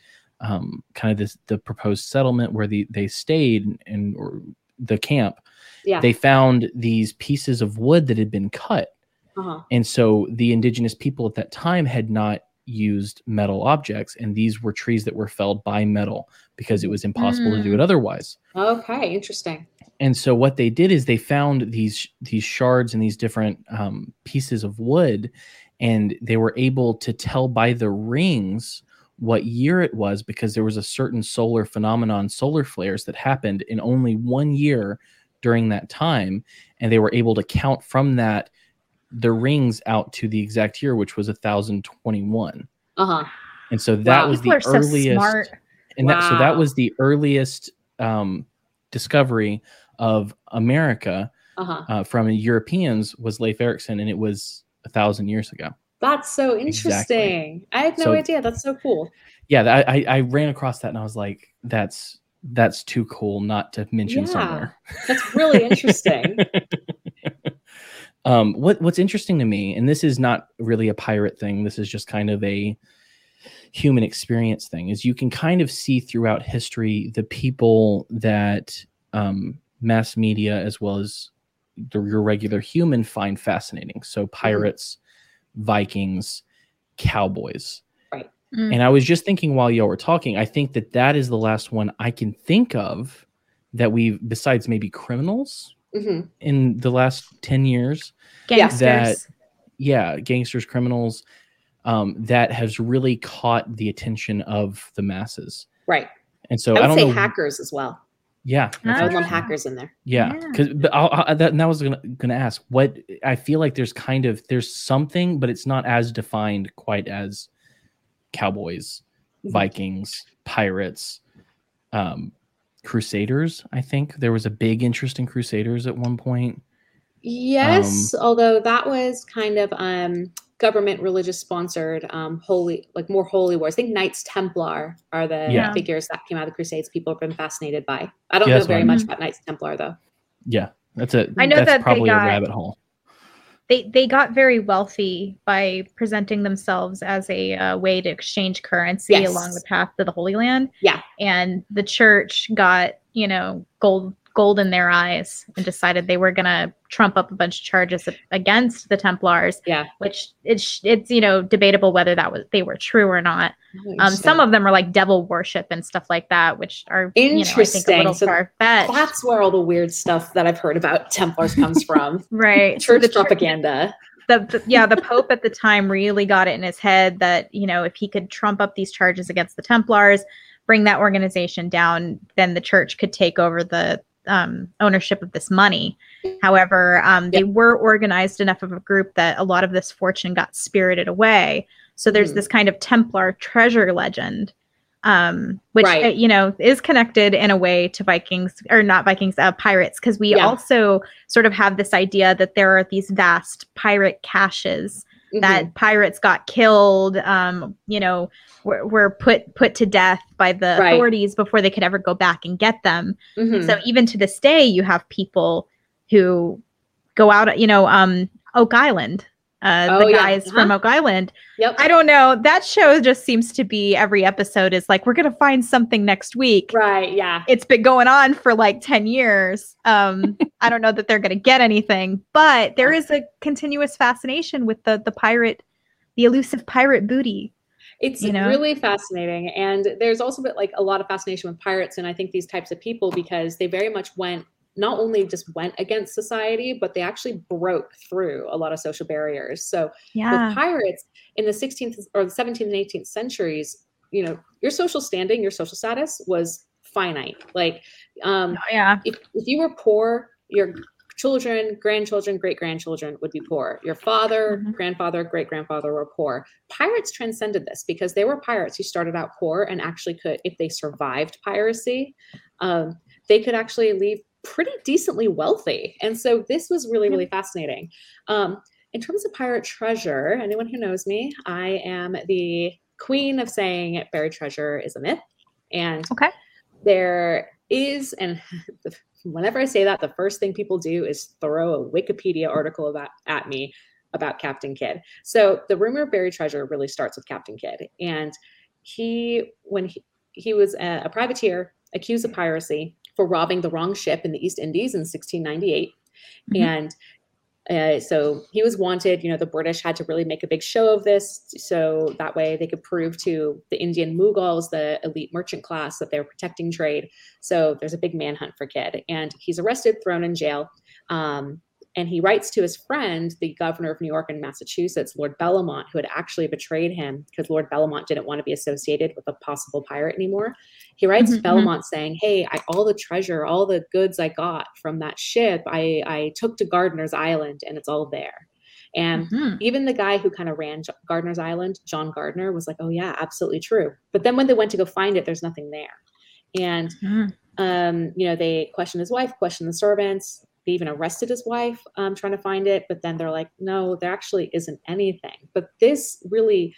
um, kind of this the proposed settlement where the they stayed and or the camp yeah. they found these pieces of wood that had been cut uh-huh. and so the indigenous people at that time had not used metal objects and these were trees that were felled by metal because it was impossible to do it otherwise Okay, interesting. and so what they did is they found these these shards and these different um, pieces of wood and they were able to tell by the rings what year it was because there was a certain solar phenomenon solar flares that happened in only one year during that time and they were able to count from that the rings out to the exact year which was 1021 Uh-huh. and so that Wow. was people the are so earliest smart. and that so that was the earliest um, discovery of America Uh-huh. uh, from Europeans was Leif Erikson, and it was a thousand years ago. That's so Exactly. interesting. I had no So- idea. That's so cool. Yeah, I, I I ran across that and I was like, that's that's too cool not to mention Yeah. somewhere. That's really interesting. um, what what's interesting to me, and this is not really a pirate thing. This is just kind of a human experience thing. Is you can kind of see throughout history the people that um, mass media as well as the, your regular human find fascinating. So pirates, Vikings, cowboys. Mm. And I was just thinking while y'all were talking, I think that that is the last one I can think of that we've besides maybe criminals hmm in the last 10 years Gangsters. that yeah gangsters criminals um, that has really caught the attention of the masses Right. and so I i, don't say know hackers as well. yeah I would interesting. lump hackers in there. yeah Yeah. because but I'll, I, that, and that was gonna, gonna ask what i feel like there's kind of there's something but it's not as defined quite as cowboys Mhm. vikings pirates um crusaders i think there was a big interest in crusaders at one point Yes, Um, although that was kind of um, government religious sponsored um, holy, like more holy wars. I think Knights Templar are the Yeah. figures that came out of the Crusades. People have been fascinated by. I don't Yeah, know that's very what much about Knights Templar though. yeah that's a I know that's that they probably got- a rabbit hole they they got very wealthy by presenting themselves as a uh, way to exchange currency Yes. along the path to the Holy Land. Yeah. and the church got you know gold gold in their eyes and decided they were going to trump up a bunch of charges against the Templars. Yeah. Which it's it's you know debatable whether that was they were true or not. Um, some of them are like devil worship and stuff like that, which are interesting. You know, so that's where all the weird stuff that I've heard about Templars comes from. right. Church so propaganda. The, the, yeah the pope at the time really got it in his head that you know if he could trump up these charges against the templars bring that organization down then the church could take over the um, ownership of this money. However, um, they were organized enough of a group that a lot of this fortune got spirited away. So there's mm. this kind of Templar treasure legend, um, which right. uh, you know is connected in a way to Vikings or not Vikings, uh, pirates, because we yeah. also sort of have this idea that there are these vast pirate caches mm-hmm. that pirates got killed, um, you know, were, were, put put to death by the right. authorities before they could ever go back and get them. Mm-hmm. So even to this day, you have people who go out, you know, um, Oak Island uh, oh, the guys uh-huh. from Oak Island. Yep. I don't know. That show just seems to be every episode is like, we're going to find something next week. Right. Yeah. It's been going on for like 10 years. Um, I don't know that they're going to get anything, but there is a continuous fascination with the, the pirate, the elusive pirate booty. It's you know? really fascinating. And there's also been like a lot of fascination with pirates. And I think these types of people, because they very much went not only just went against society, but they actually broke through a lot of social barriers. So yeah. with pirates in the 16th or the 17th and 18th centuries, you know, your social standing, your social status was finite. Like, um, oh, yeah, if, if you were poor, your children, grandchildren, great grandchildren would be poor. Your father, mm-hmm. grandfather, great grandfather were poor. Pirates transcended this because they were pirates who started out poor and actually could, if they survived piracy, um, they could actually leave pretty decently wealthy. And so this was really, really fascinating. Um, in terms of pirate treasure, anyone who knows me, I am the queen of saying buried treasure is a myth. And okay. there is, and whenever I say that, the first thing people do is throw a Wikipedia article about at me about Captain Kidd. So the rumor of buried treasure really starts with Captain Kidd. And he, when he, he was a, a privateer accused of piracy, for robbing the wrong ship in the East Indies in 1698. Mm-hmm. And uh, so he was wanted. You know, the British had to really make a big show of this, so that way they could prove to the Indian Mughals, the elite merchant class, that they were protecting trade. So there's a big manhunt for Kidd, and he's arrested, thrown in jail. Um, and he writes to his friend, the governor of New York and Massachusetts, Lord Bellomont, who had actually betrayed him because Lord Bellomont didn't want to be associated with a possible pirate anymore. He writes mm-hmm, mm-hmm. Bellomont saying, Hey, I, all the treasure, all the goods I got from that ship, I, I took to Gardiner's Island and it's all there. And mm-hmm. even the guy who kind of ran Gardiner's Island, John Gardiner, was like, Oh, yeah, absolutely true. But then when they went to go find it, there's nothing there. And, mm-hmm. um, you know, they question his wife, question the servants they even arrested his wife um, trying to find it but then they're like no there actually isn't anything. But this really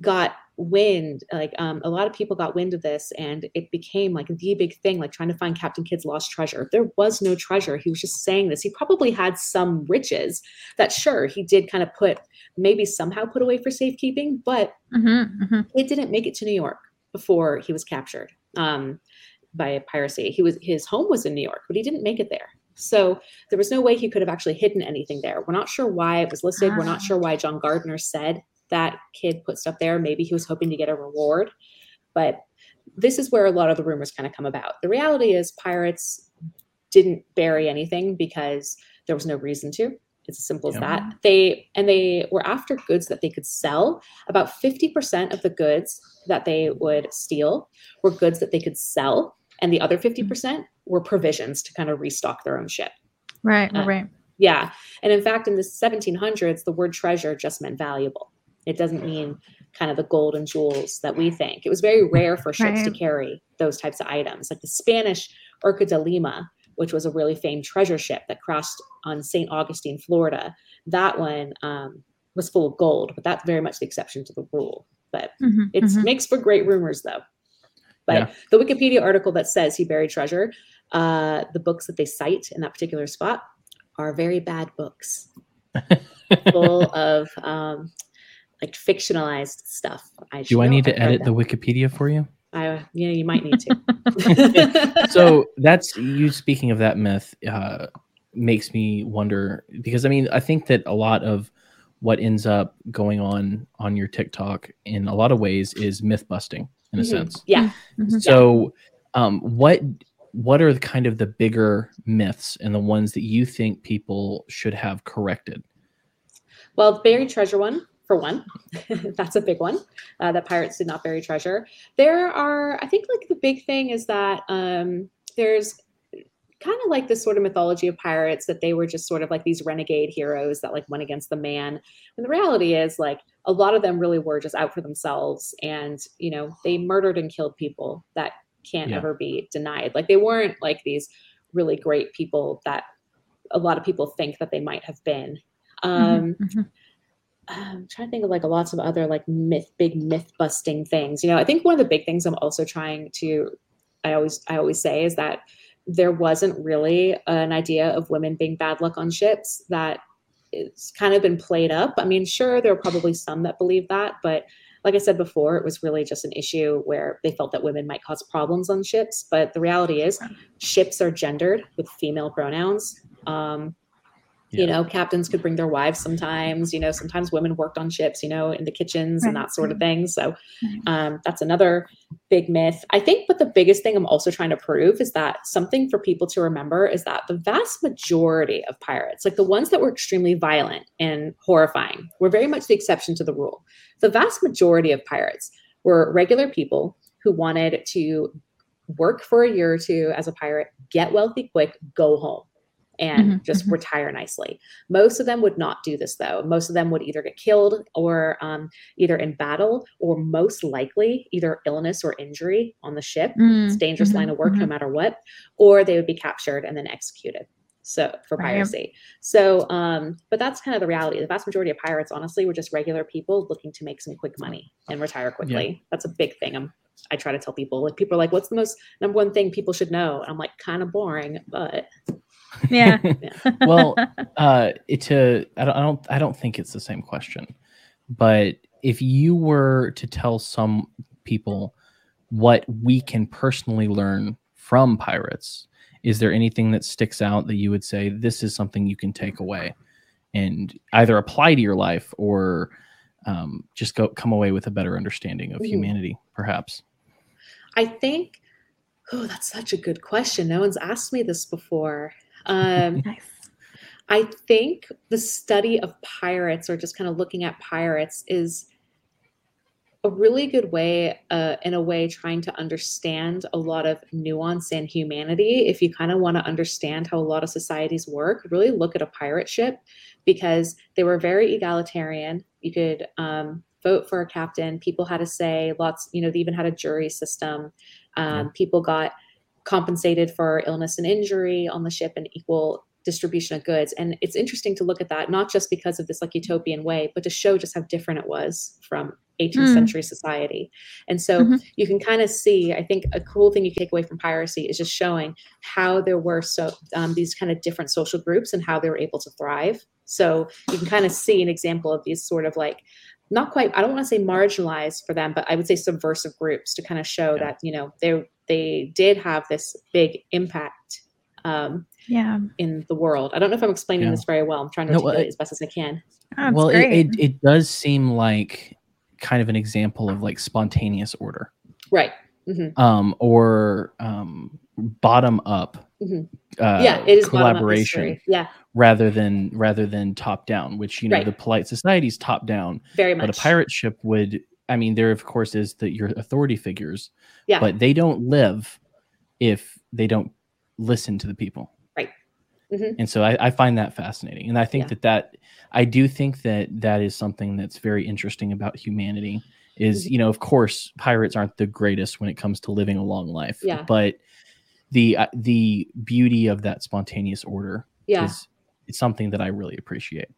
got wind like um, a lot of people got wind of this and it became like the big thing like trying to find captain kidd's lost treasure. There was no treasure. He was just saying this. He probably had some riches that sure he did kind of put maybe somehow put away for safekeeping but mm-hmm, mm-hmm. it didn't make it to new york before he was captured um, by piracy. He was his home was in new york but he didn't make it there so there was no way he could have actually hidden anything there. We're not sure why it was listed. We're not ah. sure why John Gardiner said that Kidd put stuff there. Maybe he was hoping to get a reward. But this is where a lot of the rumors kind of come about. The reality is pirates didn't bury anything because there was no reason to. It's as simple as yeah. that. They and they were after goods that they could sell. About 50% of the goods that they would steal were goods that they could sell and the other 50% mm-hmm. Were provisions to kind of restock their own ship. Right, uh, right. Yeah. And in fact, in the 1700s, the word treasure just meant valuable. It doesn't mean kind of the gold and jewels that we think. It was very rare for ships right. to carry those types of items. Like the Spanish Urca de Lima, which was a really famed treasure ship that crossed on St. Augustine, Florida. That one um, was full of gold, but that's very much the exception to the rule. But mm-hmm, it mm-hmm. makes for great rumors, though. But yeah. the Wikipedia article that says he buried treasure, uh, the books that they cite in that particular spot are very bad books, full of um, like fictionalized stuff. I Do I need to edit the Wikipedia for you? I, you know, you might need to. so that's you speaking of that myth uh, makes me wonder because I mean I think that a lot of what ends up going on on your TikTok in a lot of ways is myth busting in a Mhm. sense. Yeah. Mhm. So, um, what what are the kind of the bigger myths and the ones that you think people should have corrected? Well, the buried treasure one, for one, that's a big one. Uh, that pirates did not bury treasure. There are, I think, like the big thing is that um, there's kind of like this sort of mythology of pirates that they were just sort of like these renegade heroes that like went against the man. And the reality is, like, a lot of them really were just out for themselves, and you know, they murdered and killed people that can't Yeah. ever be denied. Like, they weren't like these really great people that a lot of people think that they might have been. Um, Mhm. I'm trying to think of like lots of other like myth, big myth busting things. You know, I think one of the big things I'm also trying to, I always, I always say is that there wasn't really an idea of women being bad luck on ships. That it's kind of been played up. I mean, sure, there are probably some that believe that, but like I said before, it was really just an issue where they felt that women might cause problems on ships. But the reality is, ships are gendered with female pronouns. Um, you know captains could bring their wives sometimes you know sometimes women worked on ships you know in the kitchens and that sort of thing. So um, that's another big myth. I think but the biggest thing i'm also trying to prove is that something for people to remember is that the vast majority of pirates like the ones that were extremely violent and horrifying were very much the exception to the rule. The vast majority of pirates were regular people who wanted to work for a year or two as a pirate get wealthy quick go home and Mhm, just mhm. retire nicely. Most of them would not do this though. Most of them would either get killed or um, either in battle or most likely either illness or injury on the ship. It's a Mm, dangerous line of work no mhm. matter what, or they would be captured and then executed. So for Right. piracy. So, um, but that's kind of the reality. The vast majority of pirates, honestly, were just regular people looking to make some quick money and retire quickly. That's a big thing. I'm, I try to tell people. Like people are like, "What's the most number one thing people should know?" And I'm like, kind of boring, but Yeah. well, uh, it, to I don't, I don't I don't think it's the same question, but if you were to tell some people what we can personally learn from pirates, is there anything that sticks out that you would say this is something you can take away and either apply to your life or um, just go come away with a better understanding of humanity, perhaps? I think, oh, that's such a good question. No one's asked me this before. Um, nice. I think the study of pirates or just kind of looking at pirates is a really good way, uh, in a way, trying to understand a lot of nuance and humanity. If you kind of want to understand how a lot of societies work, really look at a pirate ship because they were very egalitarian. You could um, vote for a captain, people had a say, lots, you know, they even had a jury system. Um, Yeah. People got compensated for illness and injury on the ship and equal distribution of goods. And it's interesting to look at that, not just because of this like utopian way, but to show just how different it was from 18th Mm. century society. And so Mhm. you can kind of see, I think a cool thing you take away from piracy is just showing how there were so um, these kind of different social groups and how they were able to thrive. So you can kind of see an example of these sort of like not quite i don't want to say marginalized for them but i would say subversive groups to kind of show Yeah. that you know they they did have this big impact um, Yeah. in the world i don't know if i'm explaining Yeah. this very well i'm trying to No, articulate uh, as best as i can That's well, it, it it does seem like kind of an example of like spontaneous order. right hmm um, or um, bottom up Mhm. uh, yeah it is collaboration yeah rather than rather than top down, which you know Right. the polite society's top down, very much. but a pirate ship would. I mean, there of course is that your authority figures, yeah but they don't live if they don't listen to the people. Right. Mhm. And so I, I find that fascinating, and I think Yeah. that that I do think that that is something that's very interesting about humanity. Is Mhm. you know, of course, pirates aren't the greatest when it comes to living a long life, Yeah. but the uh, the beauty of that spontaneous order yeah is it's something that I really appreciate.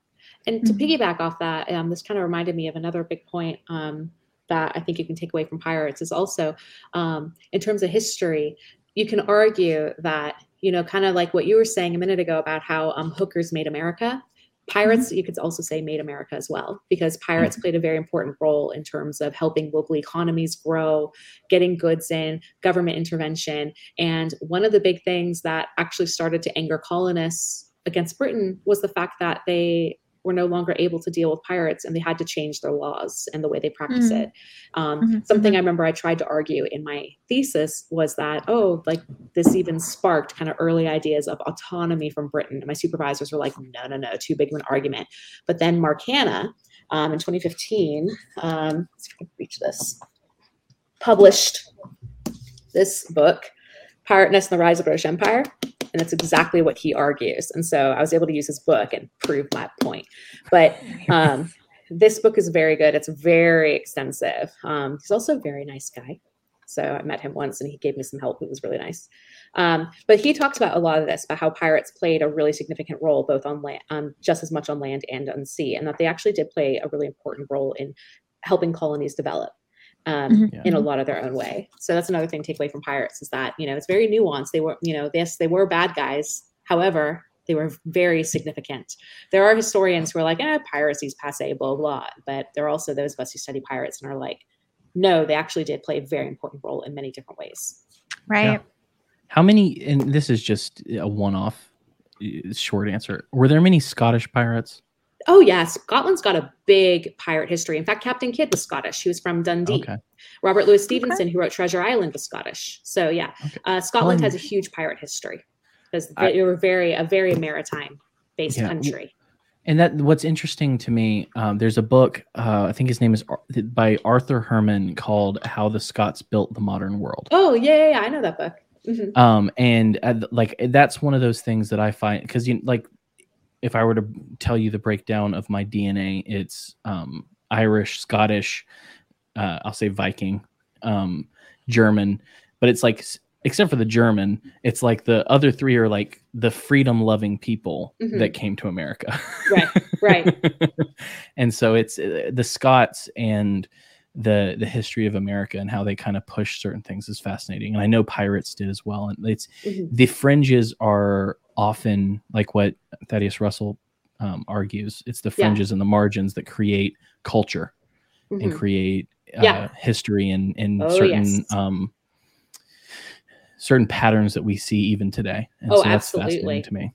And to Mhm. piggyback off that, um, this kind of reminded me of another big point um, that I think you can take away from pirates is also um, in terms of history. You can argue that you know, kind of like what you were saying a minute ago about how um, hookers made America. Pirates, you could also say, made America as well, because pirates played a very important role in terms of helping local economies grow, getting goods in, government intervention. And one of the big things that actually started to anger colonists against Britain was the fact that they were no longer able to deal with pirates and they had to change their laws and the way they practice Mm. it. Um, Mhm, Something I remember I tried to argue in my thesis was that, oh, like this even sparked kind of early ideas of autonomy from Britain. And my supervisors were like, no, no, no, too big of an argument. But then Mark Hanna um, in 2015, um, let's see if I can reach this, published this book, Pirate Nest and the Rise of the British Empire. And that's exactly what he argues. And so I was able to use his book and prove my point. But um, this book is very good. It's very extensive. Um, he's also a very nice guy. So I met him once and he gave me some help. It was really nice. Um, but he talks about a lot of this, about how pirates played a really significant role both on land, um, just as much on land and on sea, and that they actually did play a really important role in helping colonies develop um, Mhm. Yeah. in a lot of their own way. So that's another thing to take away from pirates is that you know it's very nuanced. They were, you know, yes, they were bad guys. However, they were very significant. There are historians who are like, eh, piracy's passe, blah blah. But there are also those of us who study pirates and are like, no, they actually did play a very important role in many different ways. Right. How many? And this is just a one-off uh, short answer. Were there many Scottish pirates? Oh yeah, Scotland's got a big pirate history. In fact, Captain Kidd was Scottish. He was from Dundee. Okay. Robert Louis Stevenson, who wrote Treasure Island, was Scottish. So yeah, Okay. uh, Scotland Um, has a huge pirate history because I- they were very a very maritime based Yeah. country. And that what's interesting to me, um, there's a book. Uh, I think his name is Ar- by Arthur Herman called "How the Scots Built the Modern World." Oh yeah, yeah, yeah, I know that book. Mhm. um and uh, like that's one of those things that i find because you like if i were to tell you the breakdown of my dna it's um irish scottish uh i'll say viking um german but it's like except for the german it's like the other three are like the freedom loving people Mhm. that came to america Right, right. and so it's uh, the scots and the the history of america and how they kind of push certain things is fascinating and i know pirates did as well and it's Mhm. the fringes are often like what thaddeus russell um, argues it's the Yeah. fringes and the margins that create culture and Mhm. create uh, Yeah. history and, and Oh, certain yes. um, certain patterns that we see even today and Oh, so that's absolutely. fascinating to me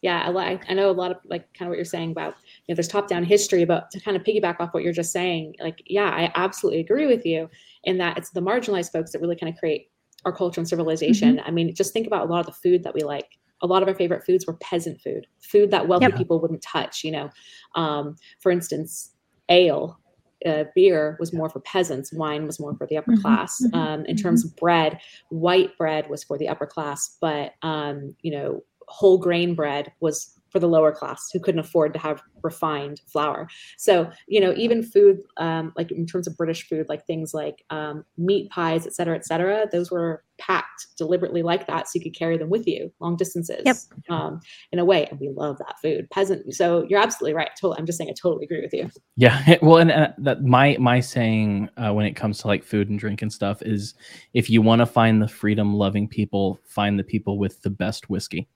yeah, I, I know a lot of like kind of what you're saying about you know there's top down history, but to kind of piggyback off what you're just saying, like yeah, I absolutely agree with you in that it's the marginalized folks that really kind of create our culture and civilization. I mean, just think about a lot of the food that we like. A lot of our favorite foods were peasant food, food that wealthy Yep. people wouldn't touch. You know, um, for instance, ale. Uh, beer was more for peasants. Wine was more for the upper Mhm, class. mhm, Um, in terms of bread, white bread was for the upper class, but um, you know, whole grain bread was for the lower class who couldn't afford to have refined flour. So, you know, even food, um, like in terms of British food, like things like um, meat pies, et cetera, et cetera, those were packed deliberately like that so you could carry them with you long distances Yep. um, in a way. And we love that food. Peasant. So you're absolutely right. Totally. I'm just saying I totally agree with you. Yeah, well, and uh, that my my saying uh, when it comes to like food and drink and stuff is, if you want to find the freedom loving people, find the people with the best whiskey.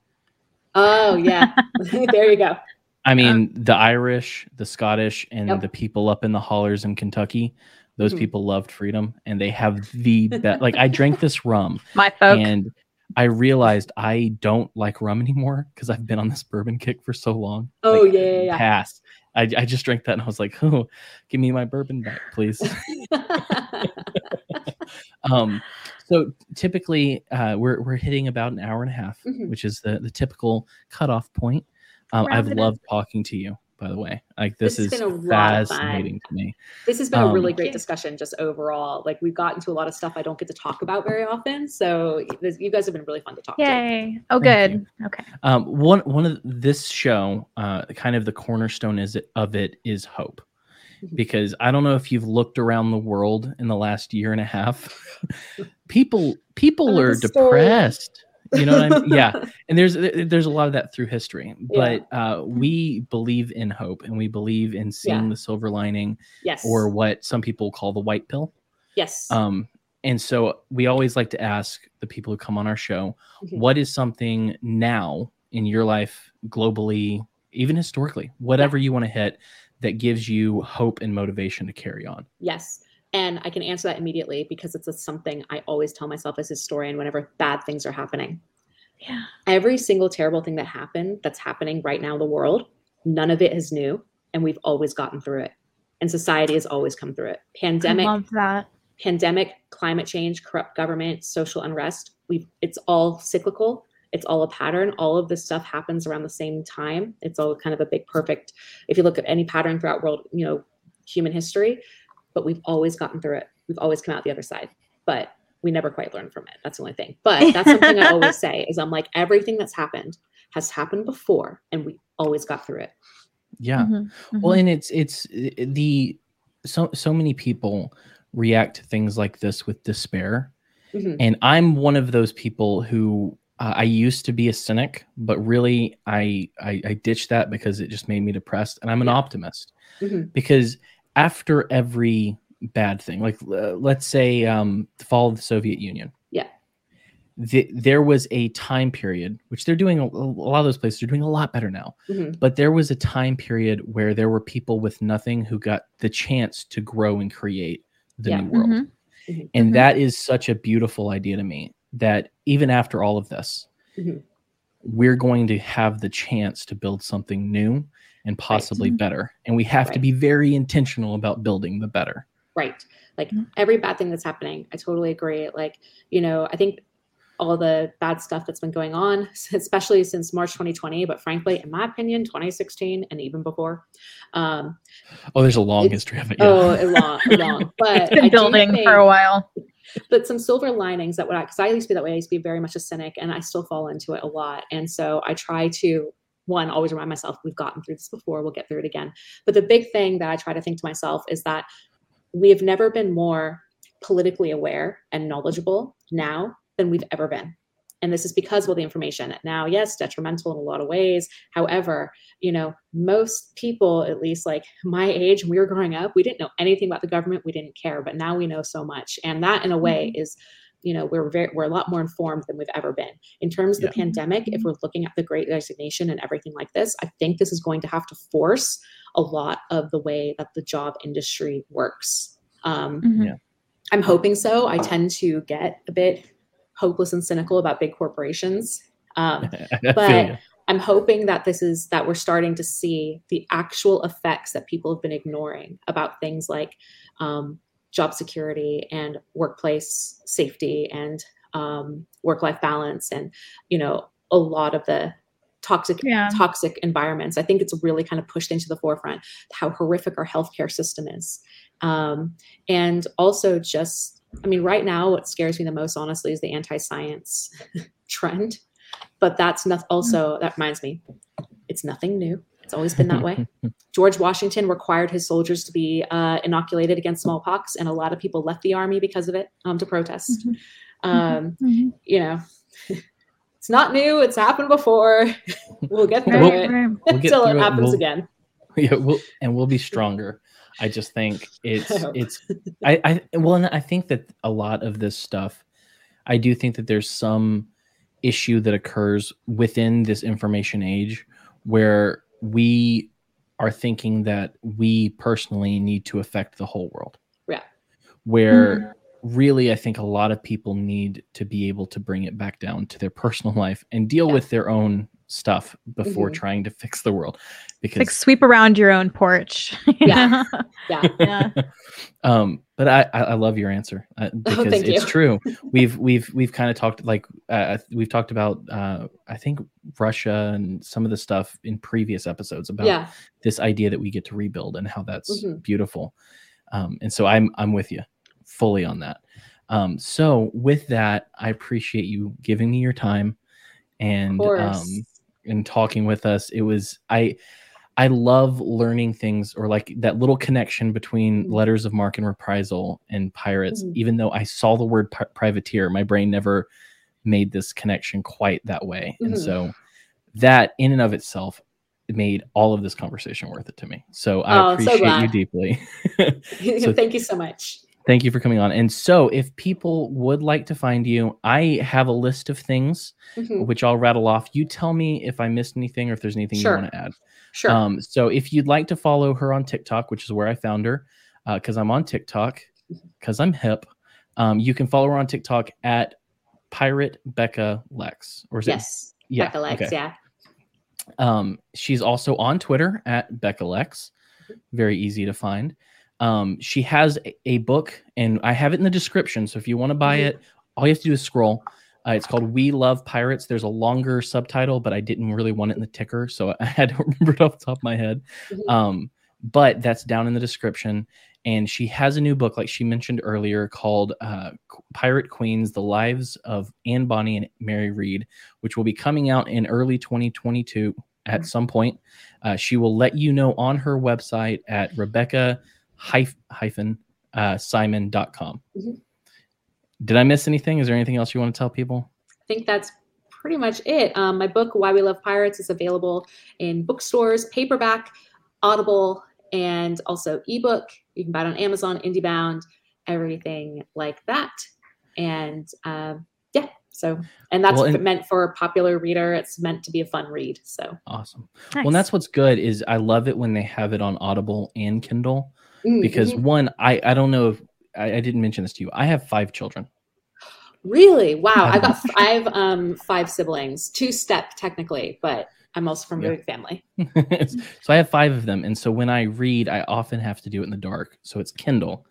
Oh, yeah. there you go. I mean, the Irish, the Scottish, and Yep. the people up in the hollers in Kentucky. Those Mhm. people loved freedom, and they have the best. like I drank this rum, My folk. and I realized I don't like rum anymore because I've been on this bourbon kick for so long. Oh, Like, yeah, yeah, yeah. Pass. I, I just drank that and I was like, oh, give me my bourbon back, please. um so typically uh we're we're hitting about an hour and a half Mhm. which is the the typical cutoff point um i've Round it up. loved talking to you by the way like this, This has is been a lot fun. fascinating to me This has been a Um, really great discussion, just overall. Like we've gotten to a lot of stuff I don't get to talk about very often. So this, you guys have been really fun to talk to. Yay. Oh, good. Okay. um one one of this show uh kind of the cornerstone is of it is hope. Because i don't know if you've looked around the world in the last year and a half people people are depressed you know what i mean yeah and there's there's a lot of that through history Yeah. but uh, we believe in hope and we believe in seeing Yeah. the silver lining yes. or what some people call the white pill yes. um, and so we always like to ask the people who come on our show Mhm. what is something now in your life globally even historically, whatever you want to hit that gives you hope and motivation to carry on. Yes. And I can answer that immediately because it's a, something I always tell myself as a historian whenever bad things are happening. Yeah. Every single terrible thing that happened that's happening right now in the world, none of it is new. And we've always gotten through it. And society has always come through it. Pandemic, I love that. pandemic, climate change, corrupt government, social unrest, we've it's all cyclical. It's all a pattern. All of this stuff happens around the same time. It's all kind of a big perfect. If you look at any pattern throughout world, you know, human history, but we've always gotten through it. We've always come out the other side. But we never quite learned from it. That's the only thing. But that's something I always say is I'm like everything that's happened has happened before and we always got through it. Yeah. Mhm, Well, mhm. and it's it's the so so many people react to things like this with despair, Mhm. and I'm one of those people who uh, I used to be a cynic, but really I, I I ditched that because it just made me depressed, and I'm an Yeah. optimist Mhm. because after every bad thing, like uh, let's say um, the fall of the Soviet Union, Yeah. the, there was a time period which they're doing a, a lot of those places are doing a lot better now Mhm. but there was a time period where there were people with nothing who got the chance to grow and create the Yeah. new world Mhm. Mhm. and Mhm. that is such a beautiful idea to me that even after all of this Mhm. we're going to have the chance to build something new and possibly Mhm. better and we have to be very intentional about building the better Right. Like Mhm. every bad thing that's happening, I totally agree. Like, you know, I think all the bad stuff that's been going on, especially since March 2020, but frankly, in my opinion, 2016 and even before. Um, oh there's a long It's- history of it yeah. Oh, a long, a long. But It's been I building think- for a while. But some silver linings that would because I used to be that way. I used to be very much a cynic, and I still fall into it a lot. And so I try to one always remind myself we've gotten through this before. We'll get through it again. But the big thing that I try to think to myself is that we have never been more politically aware and knowledgeable now than we've ever been. And this is because of all the information. Now, yes, detrimental in a lot of ways. However, you know, most people, at least like my age, when we were growing up, we didn't know anything about the government. We didn't care, but now we know so much. And that, in a way, is, you know, we're very, we're a lot more informed than we've ever been. In terms of the Yeah. pandemic, if we're looking at the Great Resignation and everything like this, I think this is going to have to force a lot of the way that the job industry works. Um, Mhm. Yeah. I'm hoping so. I tend to get a bit hopeless and cynical about big corporations. Um, but. I'm hoping that this is that we're starting to see the actual effects that people have been ignoring about things like um, job security and workplace safety and um, work-life balance, and you know a lot of the toxic Yeah. toxic environments. I think it's really kind of pushed into the forefront how horrific our healthcare system is, um, and also just I mean, right now, what scares me the most, honestly, is the anti-science trend. But that's not also that reminds me, it's nothing new. It's always been that way. George Washington required his soldiers to be uh, inoculated against smallpox, and a lot of people left the army because of it um, to protest. Mhm. Um, Mhm. You know, it's not new. It's happened before. we'll get through Well, it Right, right. We'll get until it through it. happens We'll- again. yeah we'll, and we'll be stronger i just think it's it's i i well and i think that a lot of this stuff i do think that there's some issue that occurs within this information age where we are thinking that we personally need to affect the whole world Yeah. where mm-hmm. really i think a lot of people need to be able to bring it back down to their personal life and deal Yeah. with their own stuff before Mhm. trying to fix the world because Like sweep around your own porch. Yeah. Yeah. yeah. um but i i I love your answer uh, because Oh, it's you. true we've we've we've kind of talked like uh, we've talked about uh i think russia and some of the stuff in previous episodes about Yeah. this idea that we get to rebuild and how that's Mhm. beautiful um and so i'm i'm with you fully on that um so with that i appreciate you giving me your time and Of course. um and talking with us. It was I I love learning things or like that little connection between Mhm. letters of marque and reprisal and pirates. Mhm. Even though I saw the word pi- privateer, my brain never made this connection quite that way. And Mhm. so that in and of itself made all of this conversation worth it to me. So I Oh, so appreciate you deeply. So- Thank you so much. Thank you for coming on. And so, if people would like to find you, I have a list of things Mhm. which I'll rattle off. You tell me if I missed anything or if there's anything Sure. you want to add. Sure. Um, so if you'd like to follow her on TikTok, which is where I found her, because I'm on TikTok, because I'm hip, um, you can follow her on TikTok at Pirate Becca Lex. Or is yes. it? Yeah. Becca Lex, okay. yeah. Um, she's also on Twitter at Becca Lex. Very easy to find. Um, she has a, a book, and I have it in the description. So if you want to buy it, all you have to do is scroll. Uh, it's called We Love Pirates. There's a longer subtitle, but I didn't really want it in the ticker, so I had to remember it off the top of my head. Mhm. Um, but that's down in the description. And she has a new book, like she mentioned earlier, called uh, Pirate Queens: The Lives of Anne Bonny and Mary Read, which will be coming out in early 2022 at some point. Uh, she will let you know on her website at Rebecca hyphen uh, Simon.com. Mhm. Did I miss anything? Is there anything else you want to tell people? I think that's pretty much it. Um, my book, Why We Love Pirates, is available in bookstores, paperback, Audible, and also ebook. You can buy it on Amazon, IndieBound, everything like that. And um, yeah, so and that's Well, and- meant for a popular reader. It's meant to be a fun read. So Awesome. Nice. Well, that's what's good is I love it when they have it on Audible and Kindle Mm, because one, I I don't know if I, I didn't mention this to you. I have five children. really, wow, I I've got five um, five siblings, two step technically, but I'm also from Yeah. a big family. so I have five of them, and so when I read, I often have to do it in the dark. So it's Kindle,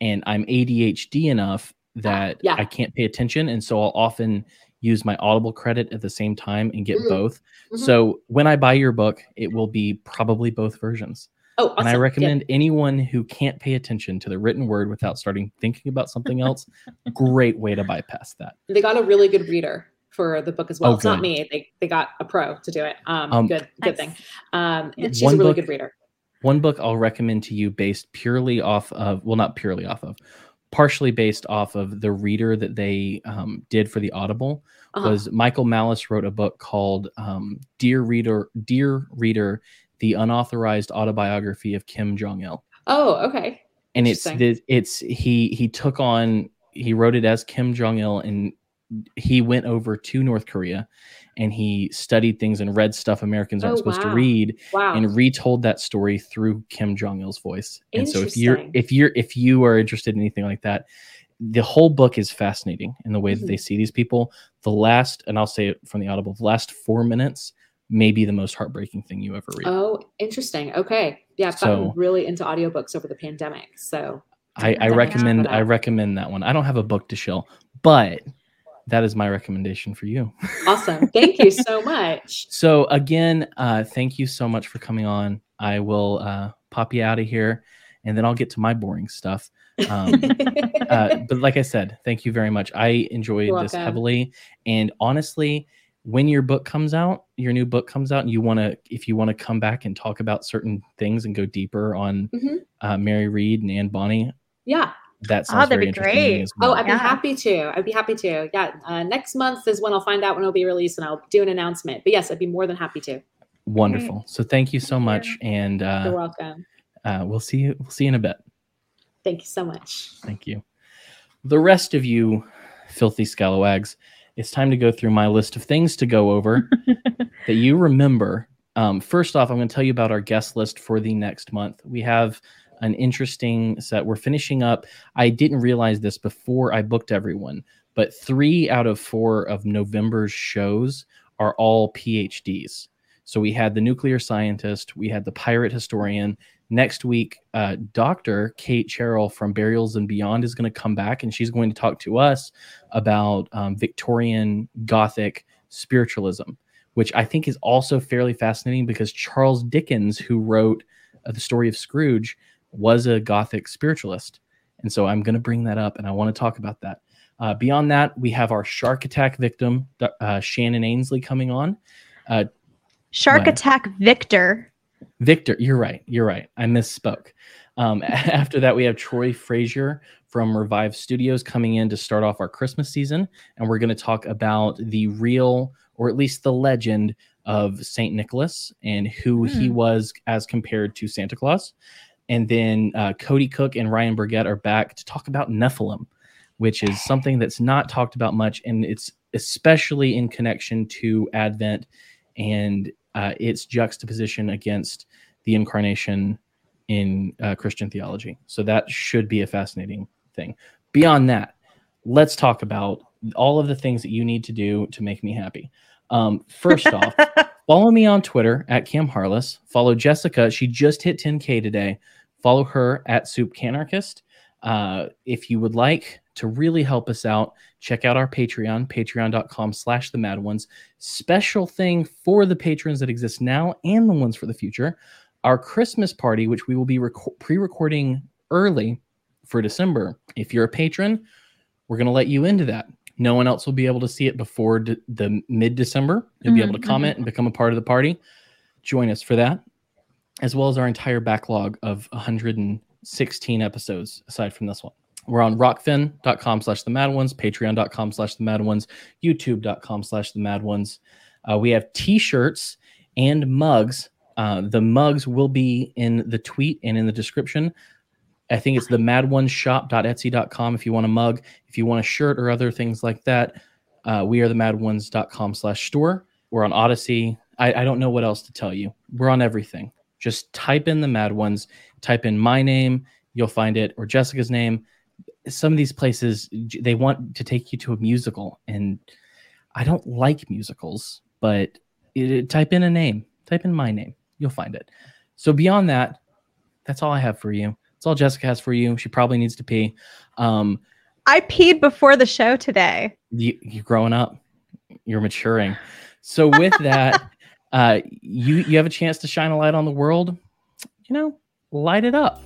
and I'm ADHD enough that yeah. I can't pay attention, and so I'll often use my Audible credit at the same time and get Mm. both. Mhm. So when I buy your book, it will be probably both versions. Oh, awesome. And I Yeah. recommend anyone who can't pay attention to the written word without starting thinking about something else, great way to bypass that. They got a really good reader for the book as well. Oh, it's not me. They they got a pro to do it. Um, Um, good good thing. Nice. Um, Yeah. she's One a really book- good reader. One book I'll recommend to you based purely off of, well, not purely off of, partially based off of the reader that they um, did for the Audible Uh-huh. was Michael Malice wrote a book called um, Dear Reader, Dear Reader, the unauthorized autobiography of Kim Jong Il. Oh, okay. and it's it's he he took on he wrote it as Kim Jong Il and he went over to North Korea and he studied things and read stuff Americans aren't Oh, supposed to read Wow. and retold that story through Kim Jong Il's voice. And so if you're if you're if you are interested in anything like that, the whole book is fascinating in the way that Mhm. they see these people. The last and I'll say it from the audible, the last 4 minutes may be the most heartbreaking thing you ever read. oh, interesting. Okay. Yeah, I've So- gotten really into audiobooks over the pandemic. So I, I recommend I recommend that one. I don't have a book to shill, but that is my recommendation for you. awesome. Thank you so much. So again, uh, thank you so much for coming on. I will uh, pop you out of here, and then I'll get to my boring stuff. Um, uh, but like I said, thank you very much. I enjoyed You're this welcome. heavily, and honestly, when your book comes out, your new book comes out, and you want to, if you want to come back and talk about certain things and go deeper on Mhm. uh, Mary Read and Anne Bonny, yeah. that sounds oh, that'd very be interesting. to great. as Oh. I'd be happy to. I'd be happy to. Yeah. Uh, next month is when I'll find out when it'll be released and I'll do an announcement. But yes, I'd be more than happy to. Wonderful. So thank you so Thank you. much, and You're uh, welcome. uh, we'll see you. We'll see you in a bit. Thank you so much. Thank you. The rest of you, filthy scalawags, it's time to go through my list of things to go over that you remember. Um, first off, I'm going to tell you about our guest list for the next month. We have an interesting set. We're finishing up. I didn't realize this before I booked everyone, but three out of four of November's shows are all PhDs. So we had the nuclear scientist, we had the pirate historian. Next week, uh, Dr. Kate Cherrell from Burials and Beyond is going to come back and she's going to talk to us about um, Victorian Gothic spiritualism, which I think is also fairly fascinating because Charles Dickens, who wrote uh, the story of Scrooge, was a Gothic spiritualist. And so I'm going to bring that up and I want to talk about that. Uh, beyond that, we have our shark attack victim, uh, Shannon Ainslie, coming on. Uh, Shark What? Attack Victor. Victor, you're right. You're right. I misspoke. Um, after that, we have Troy Frazier from Revive Studios coming in to start off our Christmas season. And we're going to talk about the real, or at least the legend, of St. Nicholas and who he Hmm. was as compared to Santa Claus. And then uh, Cody Cook and Ryan Burgett are back to talk about Nephilim, which is something that's not talked about much. And it's especially in connection to Advent and uh, its juxtaposition against the incarnation in uh, Christian theology. So that should be a fascinating thing. Beyond that, let's talk about all of the things that you need to do to make me happy. Um, first off, follow me on Twitter at Cam Harless. Follow Jessica. She just hit 10K today. Follow her at Soup Canarchist. Uh, if you would like to really help us out, check out our Patreon, patreon.com slash the mad ones. Special thing for the patrons that exist now and the ones for the future. Our Christmas party, which we will be rec- pre-recording early for December. If you're a patron, we're going to let you into that. No one else will be able to see it before de- the mid December. You'll be able to mm-hmm. comment and become a part of the party. Join us for that, as well as our entire backlog of 116 episodes aside from this one. We're on rokfin.com slash the mad ones, patreon.com slash the mad ones, youtube.com slash the mad ones. Uh, we have t shirts and mugs. Uh, the mugs will be in the tweet and in the description. I think it's the madonesshop.etsy.com if you want a mug. If you want a shirt or other things like that, uh, we are the madones.com slash store. We're on Odysee. I, I don't know what else to tell you. We're on everything. Just type in the Mad Ones, type in my name, you'll find it, or Jessica's name. Some of these places, they want to take you to a musical. And I don't like musicals, but it, type in a name, type in my name, you'll find it. So beyond that, that's all I have for you. That's all Jessica has for you. She probably needs to pee. Um, I peed before the show today. you, you're growing up, you're maturing. So with that, uh, you you have a chance to shine a light on the world. You know, light it up.